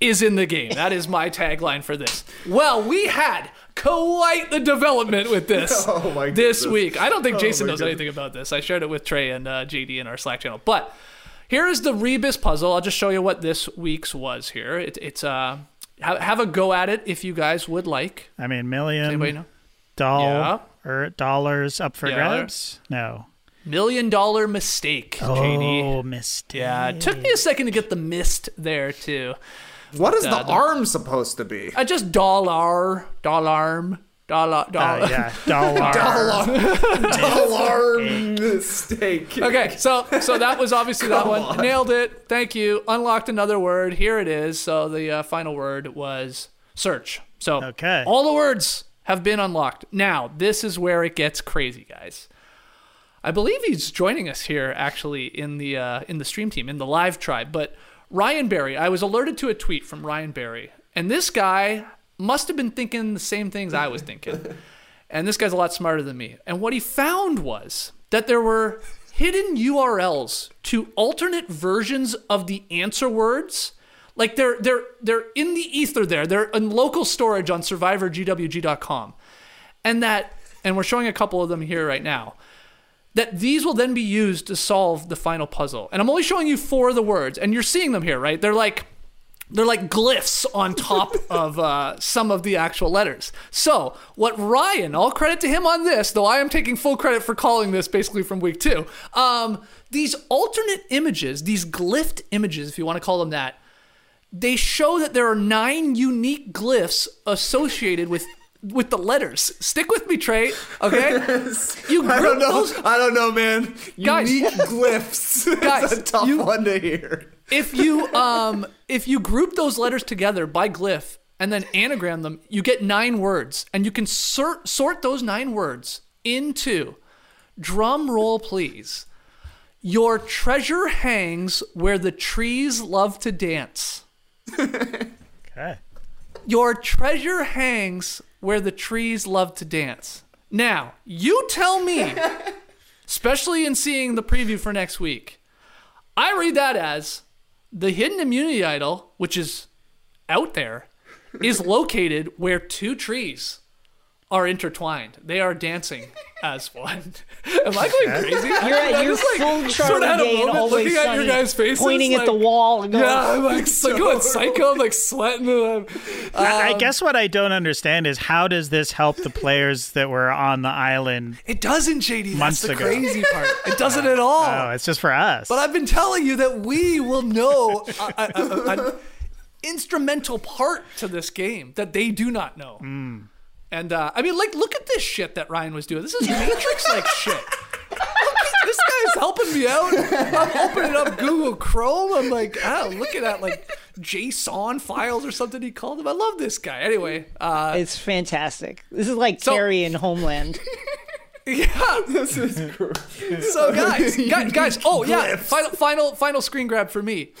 is in the game. That is my tagline for this. Well, we had quite the development with this *laughs* Oh my this goodness. week. I don't think Jason my knows goodness. anything about this. I shared it with Trey and uh, JD in our Slack channel. But here is the Rebus puzzle. I'll just show you what this week's was here. It, it's uh, ha- have a go at it if you guys would like. I mean, million Anybody know? doll Yeah. or dollars up for Yeah. grabs. No. Million dollar mistake, JD. Oh, mistake. Yeah, it took me a second to get the mist there too. What is Uh, the the- arm supposed to be? I just dollar, dollar, dollar, dollar. Uh, yeah, dollar. Alarm mistake. Okay, so so that was obviously that *laughs* one. Nailed it. Thank you. Unlocked another word. Here it is. So the uh, final word was search. So Okay. all the words have been unlocked. Now this is where it gets crazy, guys. I believe he's joining us here actually in the uh, in the stream team in the live tribe. But Ryan Berry, I was alerted to a tweet from Ryan Berry, and this guy must have been thinking the same things I was thinking. *laughs* and this guy's a lot smarter than me. And what he found was that there were hidden URLs to alternate versions of the answer words. Like they're they're they're in the ether there. They're in local storage on survivorgwg.com. And that and we're showing a couple of them here right now that these will then be used to solve the final puzzle. And I'm only showing you four of the words, and you're seeing them here, right? They're like they're like glyphs on top *laughs* of uh, some of the actual letters. So what Ryan, all credit to him on this, though I am taking full credit for calling this basically from week two. Um, these alternate images, these glyphed images, if you want to call them that, they show that there are nine unique glyphs associated with with the letters. Stick with me, Trey. Okay, *laughs* you I don't know. those- I don't know, man. Guys. Unique glyphs. *laughs* Guys, It's a tough you- one to hear. if you um if you group those letters together by glyph and then anagram them, you get nine words, and you can sort sort those nine words into drum roll, please. Your treasure hangs where the trees love to dance. *laughs* Okay. Your treasure hangs where the trees love to dance. Now, you tell me, *laughs* especially in seeing the preview for next week, I read that as the hidden immunity idol, which is out there, *laughs* is located where two trees are intertwined. They are dancing as one. *laughs* Am I going crazy? You're, I you're just, like, full sort of had a Day and moment always looking at your guys' faces, pointing at the wall and going, Yeah, I'm like, *laughs* like going psycho, I'm like sweating. And I'm, I um, guess what I don't understand is how does this help the players that were on the island? It doesn't, JD. That's Months the ago. crazy part. It *laughs* doesn't at all. Oh, it's just for us. But I've been telling you that we will know a, a, a- an instrumental part to this game that they do not know. And uh, I mean, like, look at this shit that Ryan was doing. This is Matrix like *laughs* shit. Look at- this guy's helping me out. I'm opening up Google Chrome. I'm like, oh, looking at like JSON files or something he called them. I love this guy. Anyway, uh, It's fantastic. This is like So- Carrie in Homeland. *laughs* *laughs* Yeah. This is great. So guys, guys, guys. Oh yeah, final, final, final screen grab for me.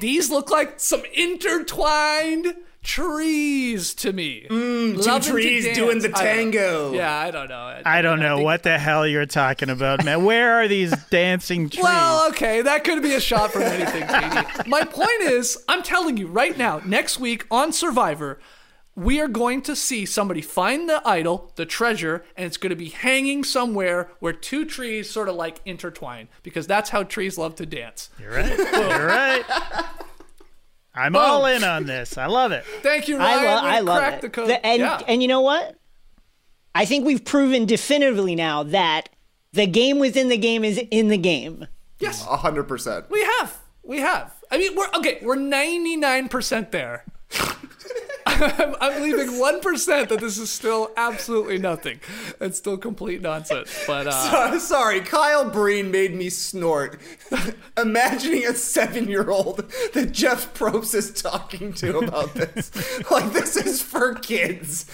These look like some intertwined trees to me. Mm, two trees doing the I tango. Yeah, I don't know. I don't know think- what the hell you're talking about, man. Where are these *laughs* dancing trees? Well, okay, that could be a shot from anything, Katie. My point is, I'm telling you right now, next week on Survivor, we are going to see somebody find the idol, the treasure, and it's going to be hanging somewhere where two trees sort of like intertwine because that's how trees love to dance. You're right. You're right. *laughs* I'm all in on this. I love it. Thank you, I, Ryan. lo- We I love it. The code. The- and yeah. and you know what? I think we've proven definitively now that the game within the game is in the game. yes, A hundred percent. we have. We have. I mean, we're okay. We're 99% there. I'm, *laughs* I'm leaving 1% that this is still absolutely nothing. It's still complete nonsense. But uh, sorry, Kyle Breen made me snort. *laughs* Imagining a seven-year-old that Jeff Probst is talking to about this. *laughs* like, this is for kids.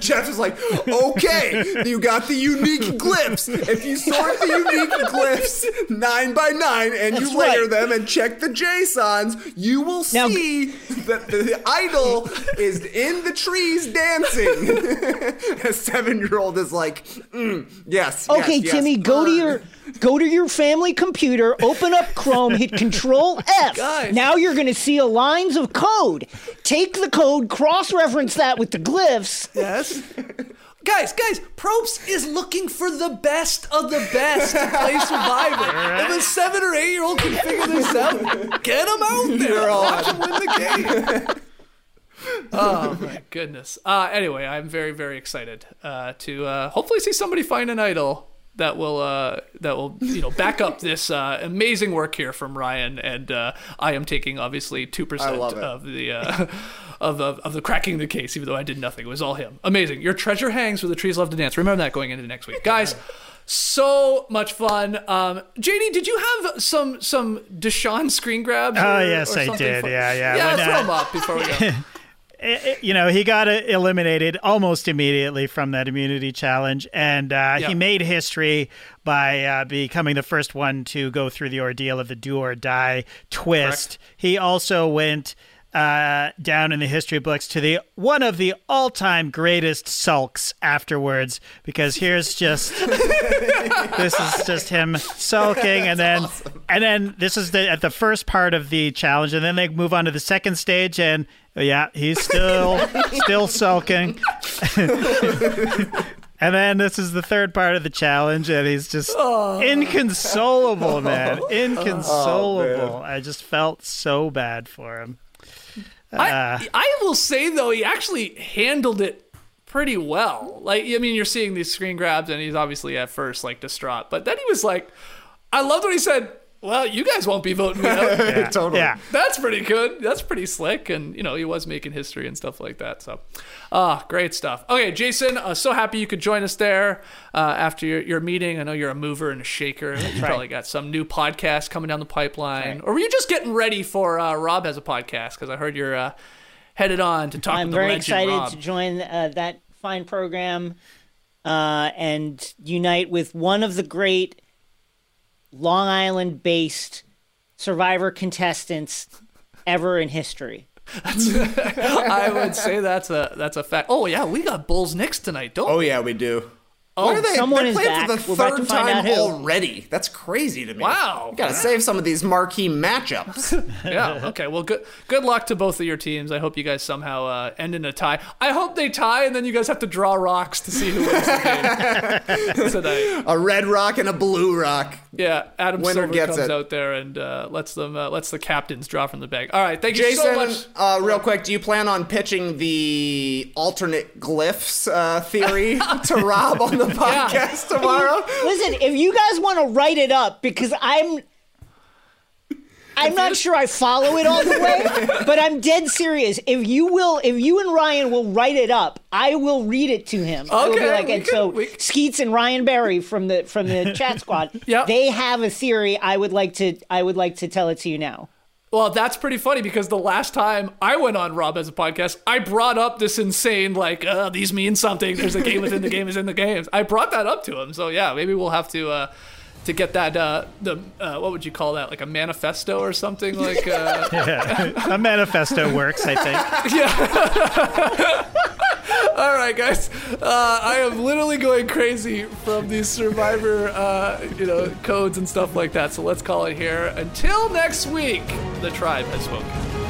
Jeff is like, okay, you got the unique glyphs. If you sort the unique glyphs nine by nine and That's you layer right. them and check the JSONs, you will Now- see that the idol is in the trees dancing. *laughs* a seven-year-old is like, mm, yes. Okay, yes, yes. Timmy, go to your go to your family computer, open up Chrome, hit *laughs* Control F. Guys. Now you're going to see a lines of code. Take the code, cross-reference that with the glyphs. yes. Guys, guys, Probst is looking for the best of the best to play *laughs* Survivor. If a seven or eight year old can figure this out, get him out there. Watch him win the game. *laughs* oh my goodness. Uh, anyway, I'm very, very excited uh, to uh, hopefully see somebody find an idol that will uh, that will you know back up *laughs* this uh, amazing work here from Ryan. And uh, I am taking obviously two percent of the. Uh, *laughs* Of, of, of the cracking the case, even though I did nothing. It was all him. Amazing. Your treasure hangs where the trees love to dance. Remember that going into next week. Guys, so much fun. Um, JD, did you have some some Deshawn screen grabs? Oh, or- yes, or I did. fun? Yeah, yeah. Yeah, When, throw uh, them up before we go. It- it- you know, he got uh, eliminated almost immediately from that immunity challenge, and uh, Yeah. he made history by uh, becoming the first one to go through the ordeal of the do or die twist. He also went uh, down in the history books to the one of the all-time greatest sulks afterwards, because *laughs* here's just this is just him sulking and then and then this is the at the first part of the challenge and then they move on to the second stage and yeah he's still *laughs* still sulking. *laughs* And then this is the third part of the challenge and he's just inconsolable man. *laughs* Inconsolable. i just felt so bad for him. Uh, I, I will say though, he actually handled it pretty well. Like, I mean, you're seeing these screen grabs, and he's obviously at first like distraught, but then he was like, I loved what he said, "Well, you guys won't be voting me out." *laughs* yeah, *laughs* Totally. yeah That's pretty good. That's pretty slick, and you know he was making history and stuff like that. So, ah, great stuff. Okay, Jason, uh, so happy you could join us there uh, after your, your meeting. I know you're a mover and a shaker. You probably got some new podcast coming down the pipeline, or were you just getting ready for uh, Rob has a podcast? Because I heard you're uh, headed on to talk I'm with the very legend excited Rob. to join uh, that fine program uh, and unite with one of the great Long Island based survivor contestants ever in history. *laughs* I would say that's a that's a fact. Oh yeah, we got Bulls Knicks tonight, don't Oh we? yeah, we do. Why are they, someone they're is playing back. for the We're about third to find time out who. already. That's crazy to me. Wow. You gotta save some of these marquee matchups. *laughs* yeah. Okay. Well, good. Good luck to both of your teams. I hope you guys somehow uh, end in a tie. I hope they tie, and then you guys have to draw rocks to see who wins the game *laughs* tonight. a red rock and a blue rock. Yeah. Adam Winner Silver gets comes it. out there and uh, lets them uh, lets the captains draw from the bag. All right. Thank you Jason, so much. uh, real quick, do you plan on pitching the alternate glyphs uh, theory *laughs* to Rob on the podcast tomorrow? Listen, if you guys want to write it up, because I'm. I'm not sure I follow it all the way, *laughs* but I'm dead serious. If you will, if you and Ryan will write it up, I will read it to him. Okay, like, and can- so we- Skeets and Ryan Barry from the from the chat *laughs* squad, Yep. they have a theory. I would like to. I would like to tell it to you now. Well, that's pretty funny because the last time I went on Rob as a podcast, I brought up this insane like uh, these mean something. There's a game within the game is in the games. I brought that up to him. So yeah, maybe we'll have to uh, to get that uh, the uh, what would you call that like a manifesto or something like. Uh, *laughs* A manifesto works, I think. *laughs* yeah *laughs* all right, guys, uh, I am literally going crazy from these Survivor uh, you know codes and stuff like that. So let's call it here. Until next week, the tribe has spoken.